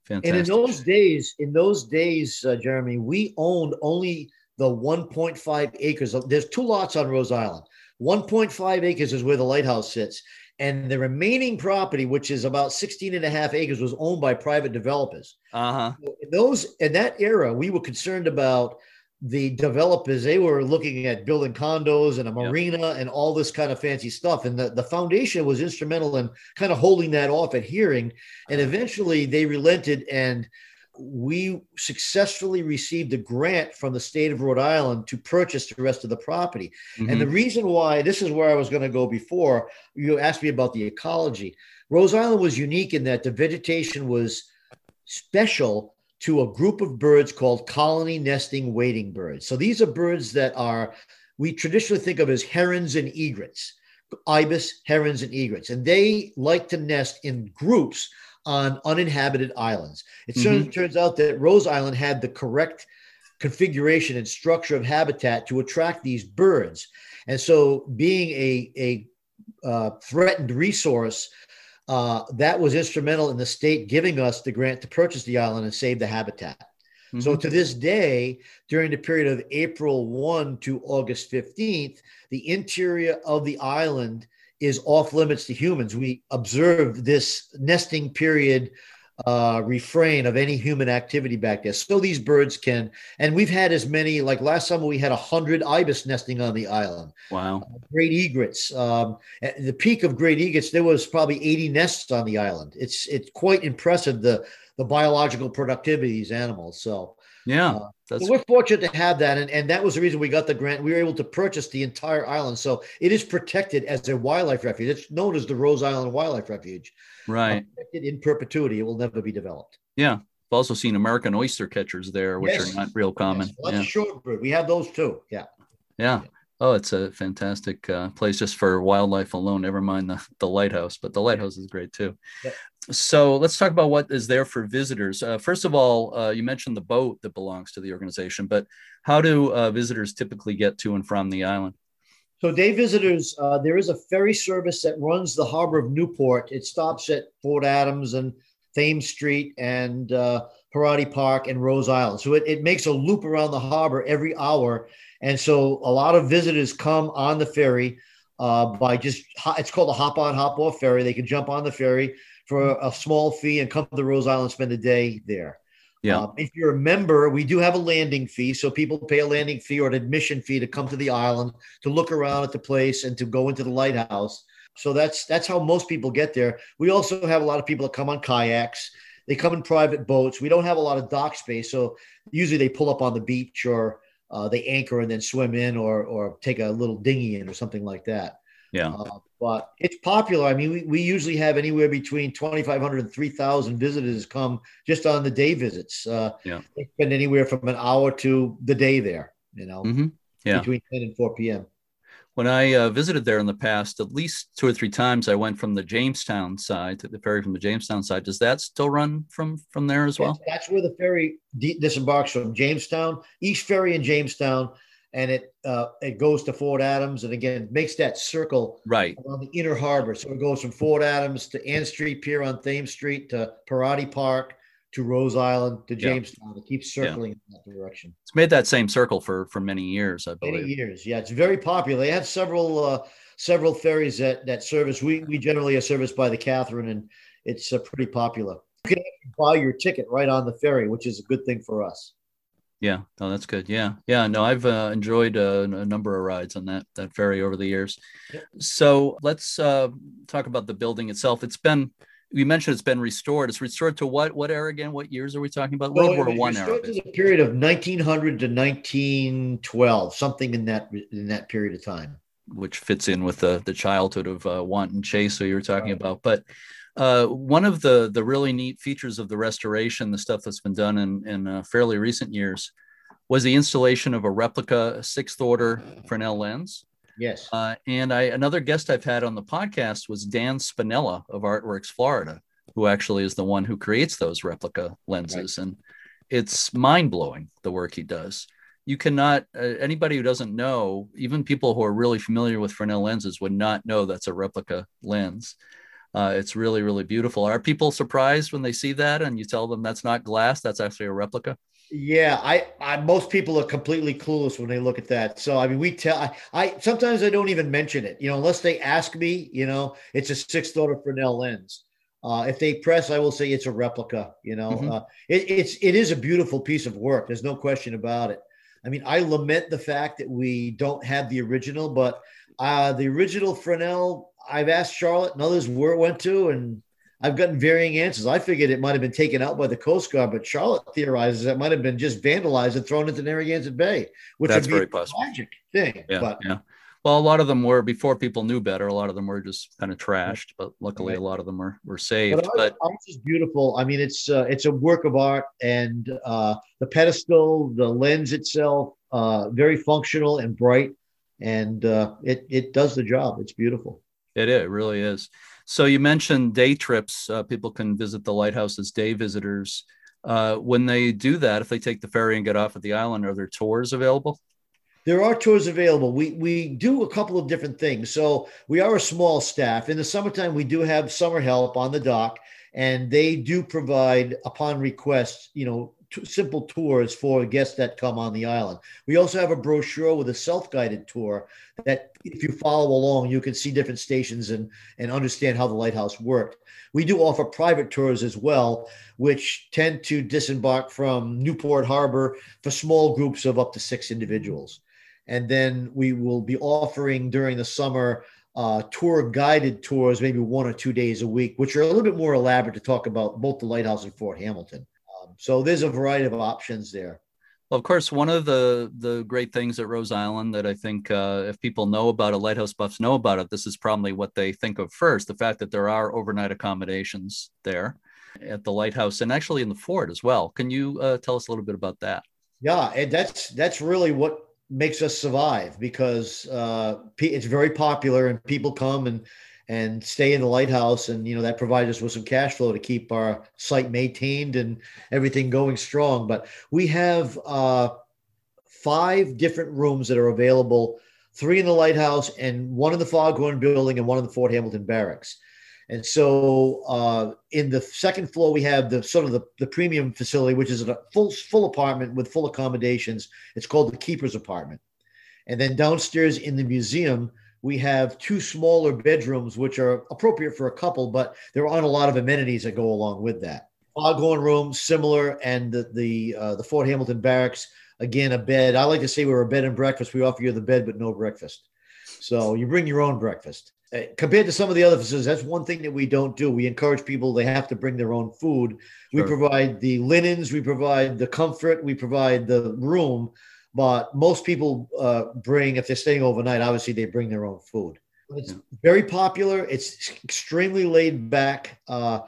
fantastic. And in those days, in those days, uh, Jeremy, we owned only the 1.5 acres. Of, there's two lots on Rose Island. 1.5 acres is where the lighthouse sits. And the remaining property, which is about 16 and a half acres, was owned by private developers. uh-huh. in those in that era, we were concerned about the developers. They were looking at building condos and a Yep. marina and all this kind of fancy stuff. And the, the foundation was instrumental in kind of holding that off at hearing. And eventually they relented and we successfully received a grant from the state of Rhode Island to purchase the rest of the property. And the Mhm. reason why this is where I was going to go before you asked me about the ecology. Rose Island was unique in that the vegetation was special to a group of birds called colony nesting wading birds. So these are birds that are we traditionally think of as herons and egrets, ibis, herons, and egrets, and they like to nest in groups on uninhabited islands. It certainly turns out that Rose Island had the correct configuration and structure of habitat to attract these birds. And so, being a, a uh, threatened resource, uh, that was instrumental in the state giving us the grant to purchase the island and save the habitat. So, Mhm. to this day, during the period of April 1 to August 15th, the interior of the island is off limits to humans. We observe this nesting period uh, refrain of any human activity back there. So these birds can, and we've had as many, like last summer, we had 100 ibis nesting on the island, wow. great egrets. Um, at the peak of great egrets, there was probably 80 nests on the island. It's it's quite impressive the the biological productivity of these animals. So Yeah. Uh, so we're fortunate to have that, and, and that was the reason we got the grant. We were able to purchase the entire island, so it is protected as a wildlife refuge. It's known as the Rose Island Wildlife Refuge. right. Protected in perpetuity; it will never be developed. Yeah. I've also seen American oyster catchers there, which Yes. are not real common. Yes, well, that's yeah. shorebird. We have those too. Yeah. Yeah. Oh, it's a fantastic uh, place just for wildlife alone. Never mind the, the lighthouse, but the lighthouse is great too. Yep. So let's talk about what is there for visitors. Uh, first of all, uh, you mentioned the boat that belongs to the organization, but how do uh, visitors typically get to and from the island? So, day visitors, uh, there is a ferry service that runs the harbor of Newport. It stops at Fort Adams and Thames Street and uh, Perrotti Park and Rose Island. So, it, it makes a loop around the harbor every hour. And so, a lot of visitors come on the ferry uh, by just, it's called a hop on, hop off ferry. They can jump on the ferry for a small fee and come to the Rose Island, spend a day there. Yeah. Um, if you're a member, we do have a landing fee. So people pay a landing fee or an admission fee to come to the island to look around at the place and to go into the lighthouse. So that's that's how most people get there. We also have a lot of people that come on kayaks. They come in private boats. We don't have a lot of dock space, so usually they pull up on the beach or uh, they anchor and then swim in or or take a little dinghy in or something like that. Yeah. Uh, but it's popular. I mean, we, we usually have anywhere between 2,500 and 3,000 visitors come just on the day visits. Uh, Yeah. They spend anywhere from an hour to the day there. You know, hmm Yeah. between 10 and 4 p.m. When I uh, visited there in the past, at least two or three times, I went from the Jamestown side to the ferry from the Jamestown side. Does that still run from from there as well? That's, that's where the ferry de- disembarks from Jamestown, East Ferry in Jamestown, and it uh, it goes to Fort Adams, and again makes that circle Right. around the inner harbor. So it goes from Fort Adams to Ann Street Pier on Thames Street to Perrotti Park to Rose Island to Yeah. Jamestown. It keeps circling in that direction. It's made that same circle for for many years, I believe. Many years, yeah, it's very popular. They have several uh, several ferries that that service. We we generally are serviced by the Catherine, and it's uh, pretty popular. You can buy your ticket right on the ferry, which is a good thing for us. Yeah, no, that's good. Yeah, yeah. No, I've uh, enjoyed uh, a number of rides on that that ferry over the years. Yep. So let's uh, talk about the building itself. It's been you mentioned it's been restored. It's restored to what what era again? What years are we talking about? Well, World War One era. restored to the period of 1900 to 1912, something in that in that period of time. which fits in with the the childhood of uh, Wanton Chase, who you were talking Right. about. But uh, one of the the really neat features of the restoration, the stuff that's been done in in uh, fairly recent years, was the installation of a replica sixth order Fresnel lens. Yes. Uh, and I another guest I've had on the podcast was Dan Spinella of Artworks Florida, who actually is the one who creates those replica lenses, and it's mind blowing the work he does. You cannot uh, anybody who doesn't know, even people who are really familiar with Fresnel lenses, would not know that's a replica lens. Uh, it's really really beautiful. Are people surprised when they see that and you tell them that's not glass, that's actually a replica? Yeah, I, I most people are completely clueless when they look at that. So I mean, we tell I, I sometimes I don't even mention it, you know, unless they ask me. You know, it's a sixth order Fresnel lens. Uh, if they press, I will say it's a replica. You know, Mhm. uh, it, it's it is a beautiful piece of work. There's no question about it. I mean, I lament the fact that we don't have the original, but uh, the original Fresnel, I've asked Charlotte and others where it went to, and I've gotten varying answers. I figured it might have been taken out by the Coast Guard, but Charlotte theorizes it might have been just vandalized and thrown into Narragansett Bay, which That's would be very a possible. tragic thing. Yeah, but yeah. Well, a lot of them were before people knew better. A lot of them were just kind of trashed, but luckily Right. a lot of them were were saved. but But ours is beautiful. I mean, it's uh, it's a work of art, and uh, the pedestal, the lens itself, uh, very functional and bright, and uh, it it does the job. It's beautiful. it, it really is. So you mentioned day trips. Uh, people can visit the lighthouse as day visitors. Uh, when they do that, if they take the ferry and get off at the island, are there tours available? There are tours available. We we do a couple of different things. So we are a small staff. In the summertime, we do have summer help on the dock, and they do provide, upon request, you know, t- simple tours for guests that come on the island. We also have a brochure with a self-guided tour that, if you follow along, you can see different stations and and understand how the lighthouse worked. We do offer private tours as well, which tend to disembark from Newport Harbor for small groups of up to six individuals. And then we will be offering during the summer uh, tour guided tours, maybe one or two days a week, which are a little bit more elaborate to talk about both the lighthouse and Fort Hamilton. So there's a variety of options there. Well, of course, one of the the great things at Rose Island that I think uh, if people know about it, lighthouse buffs know about it, this is probably what they think of first: the fact that there are overnight accommodations there at the lighthouse and actually in the fort as well. Can you uh, tell us a little bit about that? Yeah, and that's that's really what makes us survive because uh, it's very popular and people come and and stay in the lighthouse and you know that provides us with some cash flow to keep our site maintained and everything going strong. But we have uh, five different rooms that are available: three in the lighthouse and one in the Foghorn Building and one in the Fort Hamilton Barracks. And so uh, in the second floor, we have the sort of the, the premium facility, which is a full full apartment with full accommodations. It's called the keeper's apartment. And then downstairs in the museum, we have two smaller bedrooms, which are appropriate for a couple, but there aren't a lot of amenities that go along with that. Foghorn room, similar, and the the, uh, the Fort Hamilton barracks, again, a bed. I like to say we're a bed and breakfast. We offer you the bed, but no breakfast. So you bring your own breakfast. Uh, compared to some of the other facilities, that's one thing that we don't do. We encourage people; they have to bring their own food. We provide the linens, we provide the comfort, we provide the room, but most people uh, bring if they're staying overnight. Obviously, they bring their own food. It's Yeah. very popular. It's extremely laid back, uh,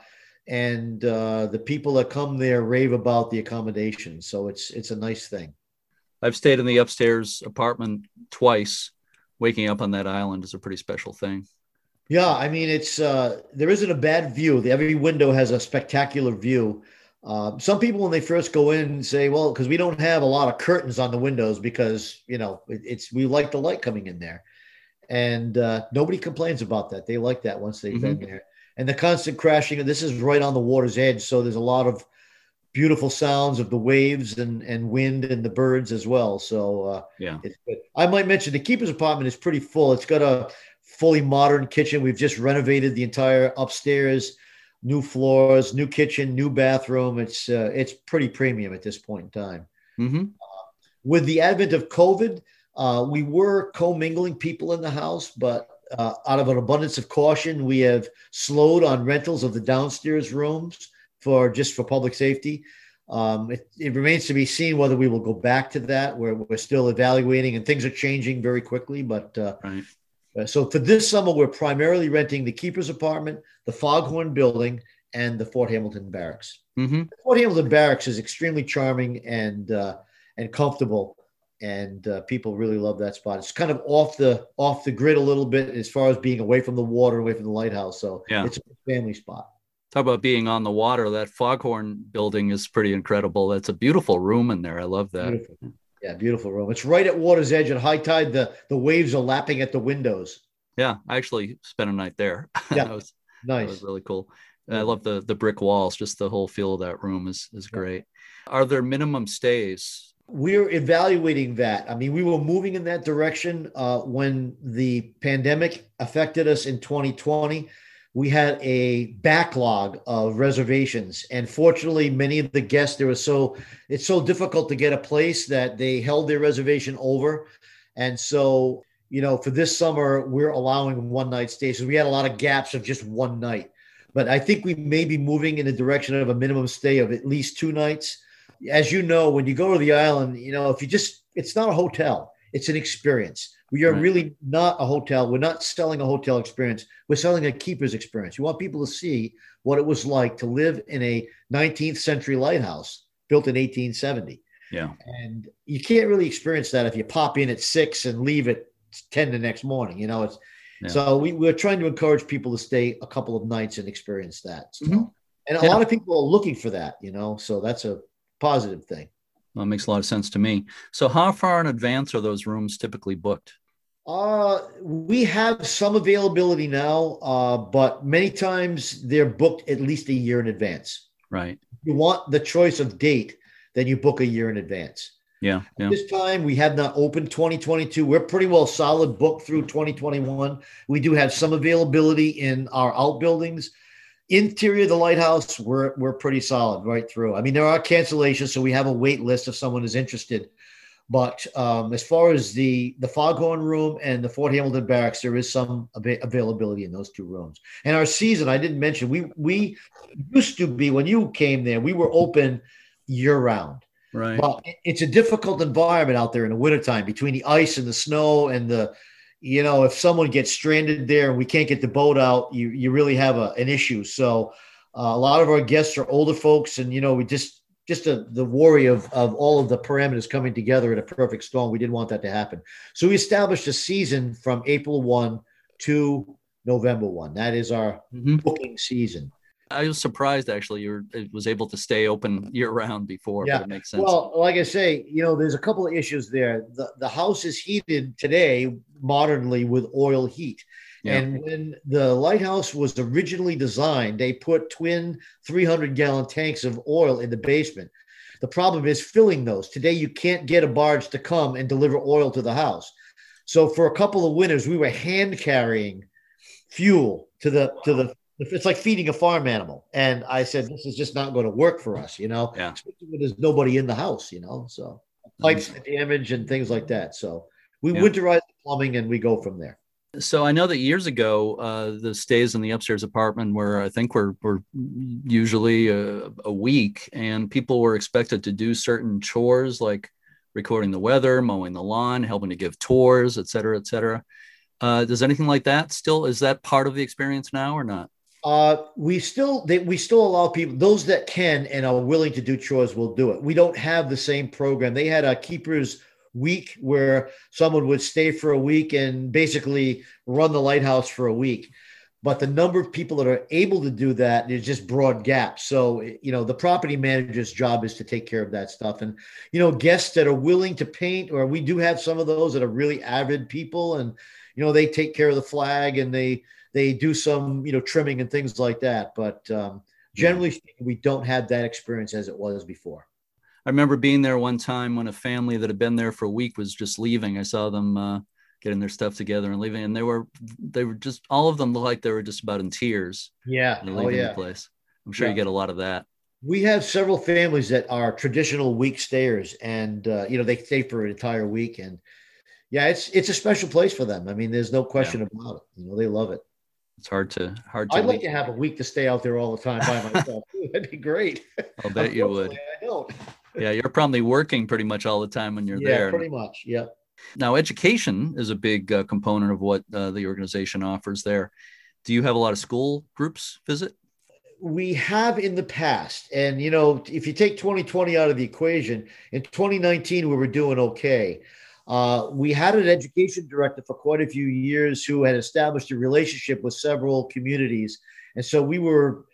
and uh, the people that come there rave about the accommodation. So it's it's a nice thing. I've stayed in the upstairs apartment twice. Waking up on that island is a pretty special thing. Yeah, I mean, it's uh, there isn't a bad view. Every window has a spectacular view. Uh, some people, when they first go in, say, "Well, because we don't have a lot of curtains on the windows, because you know it, it's we like the light coming in there," and uh, nobody complains about that. They like that once they've mm-hmm. been there. And the constant crashing. This is right on the water's edge, so there's a lot of beautiful sounds of the waves and and wind and the birds as well. So uh, yeah, it's good. I might mention the keeper's apartment is pretty full. It's got a fully modern kitchen. We've just renovated the entire upstairs, new floors, new kitchen, new bathroom. It's uh, it's pretty premium at this point in time. Mm-hmm. Uh, with the advent of COVID, uh, we were commingling people in the house, but uh, out of an abundance of caution, we have slowed on rentals of the downstairs rooms for just for public safety. Um, it, it, remains to be seen whether we will go back to that. Where we're still evaluating, and things are changing very quickly. But uh, right. Uh, so for this summer, we're primarily renting the keeper's apartment, the Foghorn building, and the Fort Hamilton barracks. Mm-hmm. Fort Hamilton barracks is extremely charming and uh, and comfortable, and uh, people really love that spot. It's kind of off the off the grid a little bit as far as being away from the water, away from the lighthouse. So yeah. it's a family spot. Talk about being on the water. That Foghorn building is pretty incredible. That's a beautiful room in there. I love that. Beautiful. Yeah, beautiful room. It's right at water's edge at high tide. The the waves are lapping at the windows. Yeah, I actually spent a night there. Yeah, that was nice. That was really cool. I love the the brick walls. Just the whole feel of that room is is great. Are there minimum stays? We're evaluating that. I mean, we were moving in that direction uh, when the pandemic affected us in 2020 we had a backlog of reservations. And fortunately many of the guests there was so it's so difficult to get a place that they held their reservation over. And so you know for this summer we're allowing one night stays we had a lot of gaps of just one night. But i think we may be moving in the direction of a minimum stay of at least two nights. As you know when you go to the island you know if you just it's not a hotel it's an experience we are right. really not a hotel. We're not selling a hotel experience. We're selling a keeper's experience. You want people to see what it was like to live in a 19th century lighthouse built in 1870. Yeah. And you can't really experience that if you pop in at six and leave at 10 the next morning. You know, it's yeah. so we, we're trying to encourage people to stay a couple of nights and experience that. So, mm-hmm. And a yeah. lot of people are looking for that, you know, so that's a positive thing. Well, makes a lot of sense to me. So, how far in advance are those rooms typically booked? Uh, we have some availability now, uh, but many times they're booked at least a year in advance. Right. If you want the choice of date, then you book a year in advance. Yeah, yeah. This time we have not opened 2022. We're pretty well solid booked through 2021. We do have some availability in our outbuildings. Interior of the lighthouse, we're we're pretty solid right through. I mean, there are cancellations, so we have a wait list if someone is interested. But um, as far as the the Foghorn room and the Fort Hamilton barracks, there is some av- availability in those two rooms. And our season, I didn't mention, we we used to be when you came there, we were open year round. Right. But it's a difficult environment out there in the wintertime between the ice and the snow and the, you know, if someone gets stranded there and we can't get the boat out, you you really have a, an issue. So uh, a lot of our guests are older folks, and you know, we just just a, the worry of, of all of the parameters coming together in a perfect storm. We didn't want that to happen. So we established a season from April 1 to November 1. That is our mm-hmm. booking season. I was surprised actually you were, was able to stay open year round before. Yeah. it makes sense. Well, like I say, you know, there's a couple of issues there. The, the house is heated today modernly with oil heat. Yeah. And when the lighthouse was originally designed, they put twin 300 gallon tanks of oil in the basement. The problem is filling those. Today, you can't get a barge to come and deliver oil to the house. So for a couple of winters, we were hand carrying fuel to the to the. It's like feeding a farm animal, and I said this is just not going to work for us, you know. Yeah. Especially when there's nobody in the house, you know. So mm-hmm. pipes damage and things like that. So we yeah. winterize the plumbing and we go from there. So I know that years ago, uh, the stays in the upstairs apartment were, I think, were were usually a, a, week, and people were expected to do certain chores like recording the weather, mowing the lawn, helping to give tours, et cetera, et cetera. Uh, does anything like that still is that part of the experience now or not? Uh, we still they, we still allow people those that can and are willing to do chores will do it. We don't have the same program. They had a keepers week where someone would stay for a week and basically run the lighthouse for a week. But the number of people that are able to do that is just broad gaps so you know the property manager's job is to take care of that stuff. And you know guests that are willing to paint or we do have some of those that are really avid people and you know they take care of the flag and they they do some you know trimming and things like that. But um, generally speaking we don't have that experience as it was before I remember being there one time when a family that had been there for a week was just leaving. I saw them uh, getting their stuff together and leaving, and they were they were just all of them looked like they were just about in tears. Yeah, leaving oh, yeah. the place. I'm sure Yeah. you get a lot of that. We have several families that are traditional week stayers, and uh, you know they stay for an entire week, and yeah, it's it's a special place for them. I mean, there's no question about it. You know, they love it. It's hard to hard to. I'd like to have a week to stay out there all the time by myself. That'd be great. I'll bet you would. I don't. Yeah, you're probably working pretty much all the time when you're yeah, there. pretty much. Yeah. Now, education is a big uh, component of what uh, the organization offers there. Do you have a lot of school groups visit? we have in the past and you know if you take 2020 out of the equation in 2019 we were doing okay uh, we had an education director for quite a few years who had established a relationship with several communities and so we were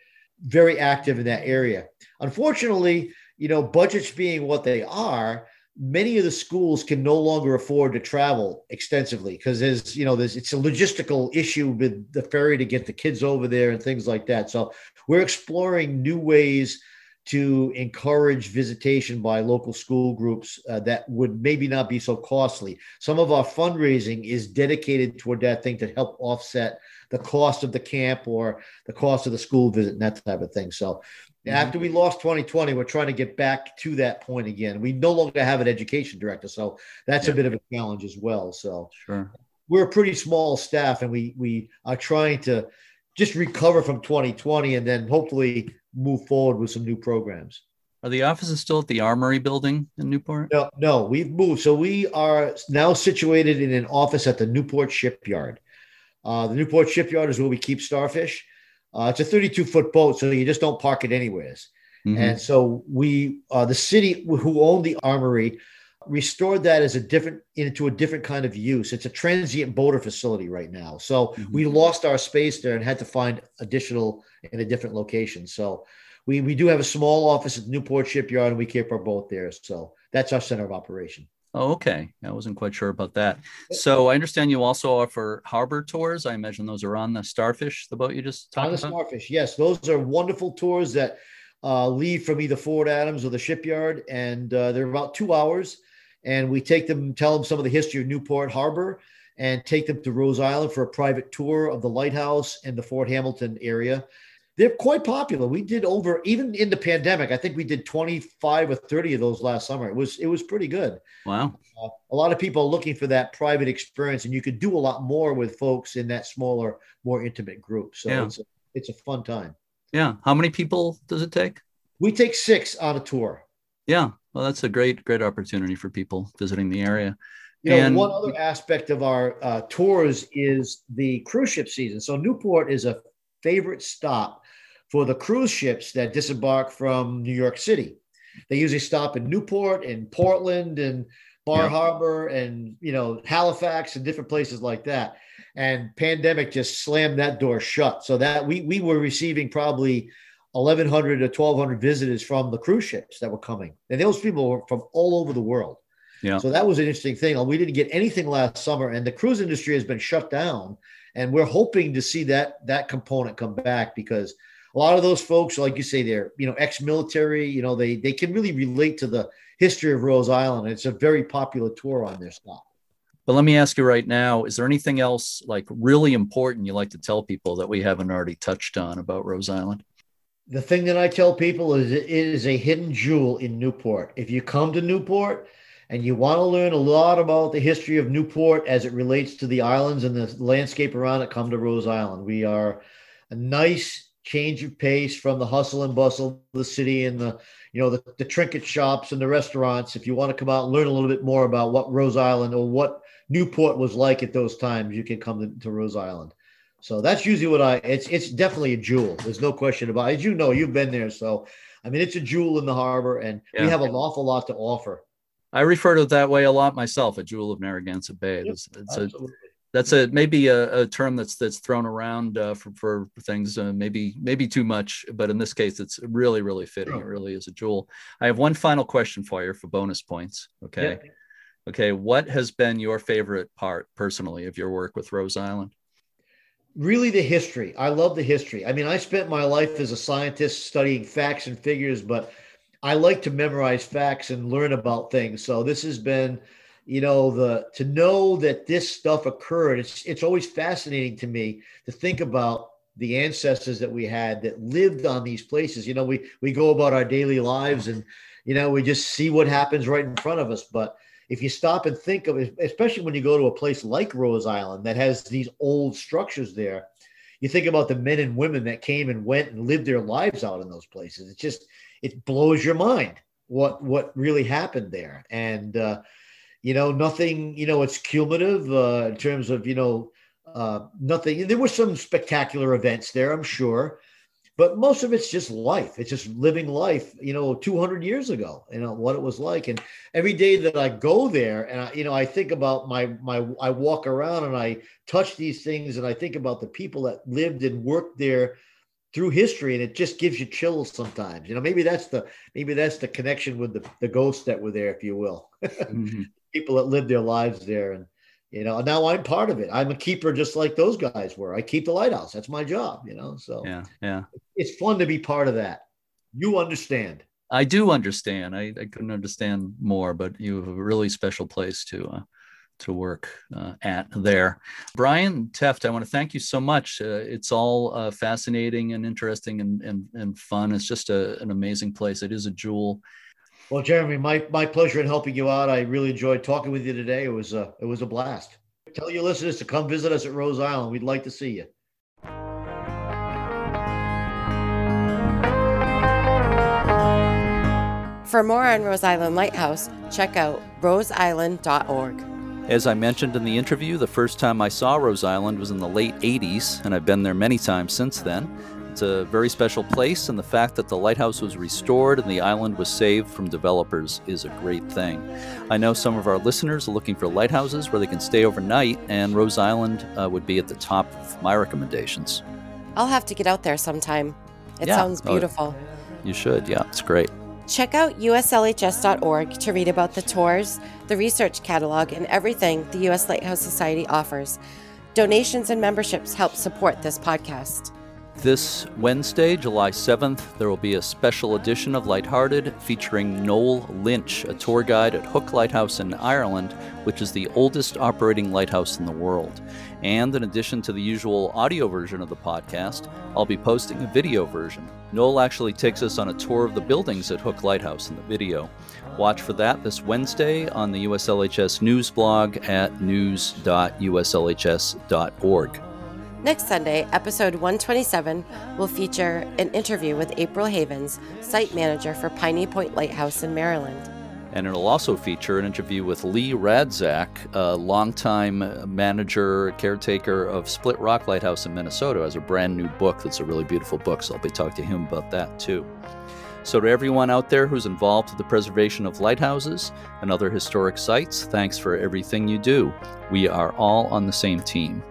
very active in that area unfortunately you know budgets being what they are many of the schools can no longer afford to travel extensively because there's you know there's it's a logistical issue with the ferry to get the kids over there and things like that so we're exploring new ways to encourage visitation by local school groups uh, that would maybe not be so costly. Some of our fundraising is dedicated toward that thing to help offset the cost of the camp or the cost of the school visit and that type of thing. So after we lost 2020, we're trying to get back to that point again. We no longer have an education director, so that's Yeah. a bit of a challenge as well. So Sure. we're a pretty small staff and we we are trying to just recover from 2020 and then hopefully move forward with some new programs. Are the offices still at the Armory building in Newport? No, no, we've moved. So we are now situated in an office at the Newport Shipyard. Uh, the Newport Shipyard is where we keep starfish. Uh, it's a 32 foot boat, so you just don't park it anywheres. Mhm. And so we, uh, the city who owned the armory, restored that as a different into a different kind of use. It's a transient boater facility right now. So Mhm. we lost our space there and had to find additional in a different location. So we we do have a small office at Newport Shipyard and we keep our boat there. So that's our center of operation. Oh, okay. I wasn't quite sure about that. So I understand you also offer harbor tours. I imagine those are on the Starfish, the boat you just On talked the about. Starfish, yes, those are wonderful tours that uh, leave from either Fort Adams or the shipyard, and uh, they're about two hours. And we take them, tell them some of the history of Newport Harbor, and take them to Rose Island for a private tour of the lighthouse and the Fort Hamilton area. They're quite popular. We did over even in the pandemic. I think we did 25 or 30 of those last summer. It was it was pretty good. Wow. Uh, a lot of people are looking for that private experience, and you could do a lot more with folks in that smaller, more intimate group. So Yeah. it's a, it's a fun time. Yeah. How many people does it take? We take six on a tour. Yeah. Well, that's a great, great opportunity for people visiting the area. You know, And- one other aspect of our uh, tours is the cruise ship season. So Newport is a favorite stop for the cruise ships that disembark from New York City. They usually stop in Newport and Portland and Bar Yeah. Harbor and you know Halifax and different places like that. And pandemic just slammed that door shut. So that we we were receiving probably 1,100 to 1,200 visitors from the cruise ships that were coming, and those people were from all over the world. Yeah. So that was an interesting thing. We didn't get anything last summer, and the cruise industry has been shut down. And we're hoping to see that that component come back because a lot of those folks, like you say, they're you know ex-military. You know, they they can really relate to the history of Rose Island. It's a very popular tour on their stop. But let me ask you right now: Is there anything else like really important you like to tell people that we haven't already touched on about Rose Island? The thing that I tell people is it is a hidden jewel in Newport. If you come to Newport and you want to learn a lot about the history of Newport as it relates to the islands and the landscape around it, come to Rose Island. We are a nice change of pace from the hustle and bustle of the city and the you know the, the trinket shops and the restaurants. If you want to come out and learn a little bit more about what Rose Island or what Newport was like at those times, you can come to, to Rose Island. So that's usually what I. It's it's definitely a jewel. There's no question about. it. As you know, you've been there, so I mean, it's a jewel in the harbor, and we have an awful lot to offer. I refer to it that way a lot myself. A jewel of Narragansett Bay. It's, it's a that's a maybe a, a, term that's that's thrown around uh, for, for things uh, maybe maybe too much but in this case it's really really fitting. It really is a jewel. I have one final question for you for bonus points okay? Yeah. okay what has been your favorite part personally of your work with rose island? Really the history. I love the history. I mean i spent my life as a scientist studying facts and figures but i like to memorize facts and learn about things. So this has been you know the to know that this stuff occurred it's it's always fascinating to me to think about the ancestors that we had that lived on these places. You know we we go about our daily lives and you know we just see what happens right in front of us. But if you stop and think of it especially when you go to a place like rose island that has these old structures there you think about the men and women that came and went and lived their lives out in those places. It just it blows your mind what what really happened there. And uh you know, nothing, you know, it's cumulative uh, in terms of, you know, uh, nothing. There were some spectacular events there, I'm sure, but most of it's just life. It's just living life, you know, 200 years ago, you know, what it was like. And every day that I go there and, I, you know, I think about my, my, I walk around and I touch these things and I think about the people that lived and worked there through history and it just gives you chills sometimes you know maybe that's the maybe that's the connection with the, the ghosts that were there if you will mm-hmm people that lived their lives there. And, you know, now I'm part of it. I'm a keeper just like those guys were. I keep the lighthouse. That's my job, you know? So yeah, yeah. It's fun to be part of that. You understand. I do understand. I, I couldn't understand more, but you have a really special place to, uh, to work uh, at there. Brian Tefft, I want to thank you so much. Uh, it's all uh, fascinating and interesting and, and, and fun. It's just a, an amazing place. It is a jewel well, Jeremy, my, my pleasure in helping you out. I really enjoyed talking with you today. It was a, it was a blast. Tell your listeners to come visit us at Rose Island. We'd like to see you. For more on Rose Island Lighthouse, check out roseisland.org. As I mentioned in the interview, the first time I saw Rose Island was in the late 80s, and I've been there many times since then. It's a very special place, and the fact that the lighthouse was restored and the island was saved from developers is a great thing. I know some of our listeners are looking for lighthouses where they can stay overnight, and Rose Island uh, would be at the top of my recommendations. I'll have to get out there sometime. It yeah. sounds oh, beautiful. Oh, you should, yeah, it's great. Check out uslhs.org to read about the tours, the research catalog, and everything the U.S. Lighthouse Society offers. Donations and memberships help support this podcast. This Wednesday, July 7th, there will be a special edition of Lighthearted featuring Noel Lynch, a tour guide at Hook Lighthouse in Ireland, which is the oldest operating lighthouse in the world. And in addition to the usual audio version of the podcast, I'll be posting a video version. Noel actually takes us on a tour of the buildings at Hook Lighthouse in the video. Watch for that this Wednesday on the USLHS news blog at news.uslhs.org. Next Sunday, episode 127 will feature an interview with April Havens, site manager for Piney Point Lighthouse in Maryland. And it'll also feature an interview with Lee Radzak, a longtime manager, caretaker of Split Rock Lighthouse in Minnesota, has a brand new book that's a really beautiful book. So I'll be talking to him about that too. So, to everyone out there who's involved with the preservation of lighthouses and other historic sites, thanks for everything you do. We are all on the same team.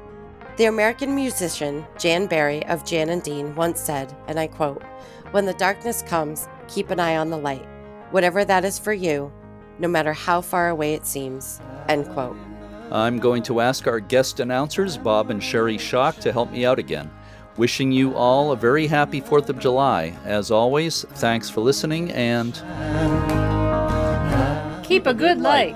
The American musician Jan Berry of Jan and Dean once said, and I quote, When the darkness comes, keep an eye on the light, whatever that is for you, no matter how far away it seems. End quote. I'm going to ask our guest announcers, Bob and Sherry Shock, to help me out again. Wishing you all a very happy 4th of July. As always, thanks for listening and. Keep a good light.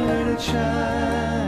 shine.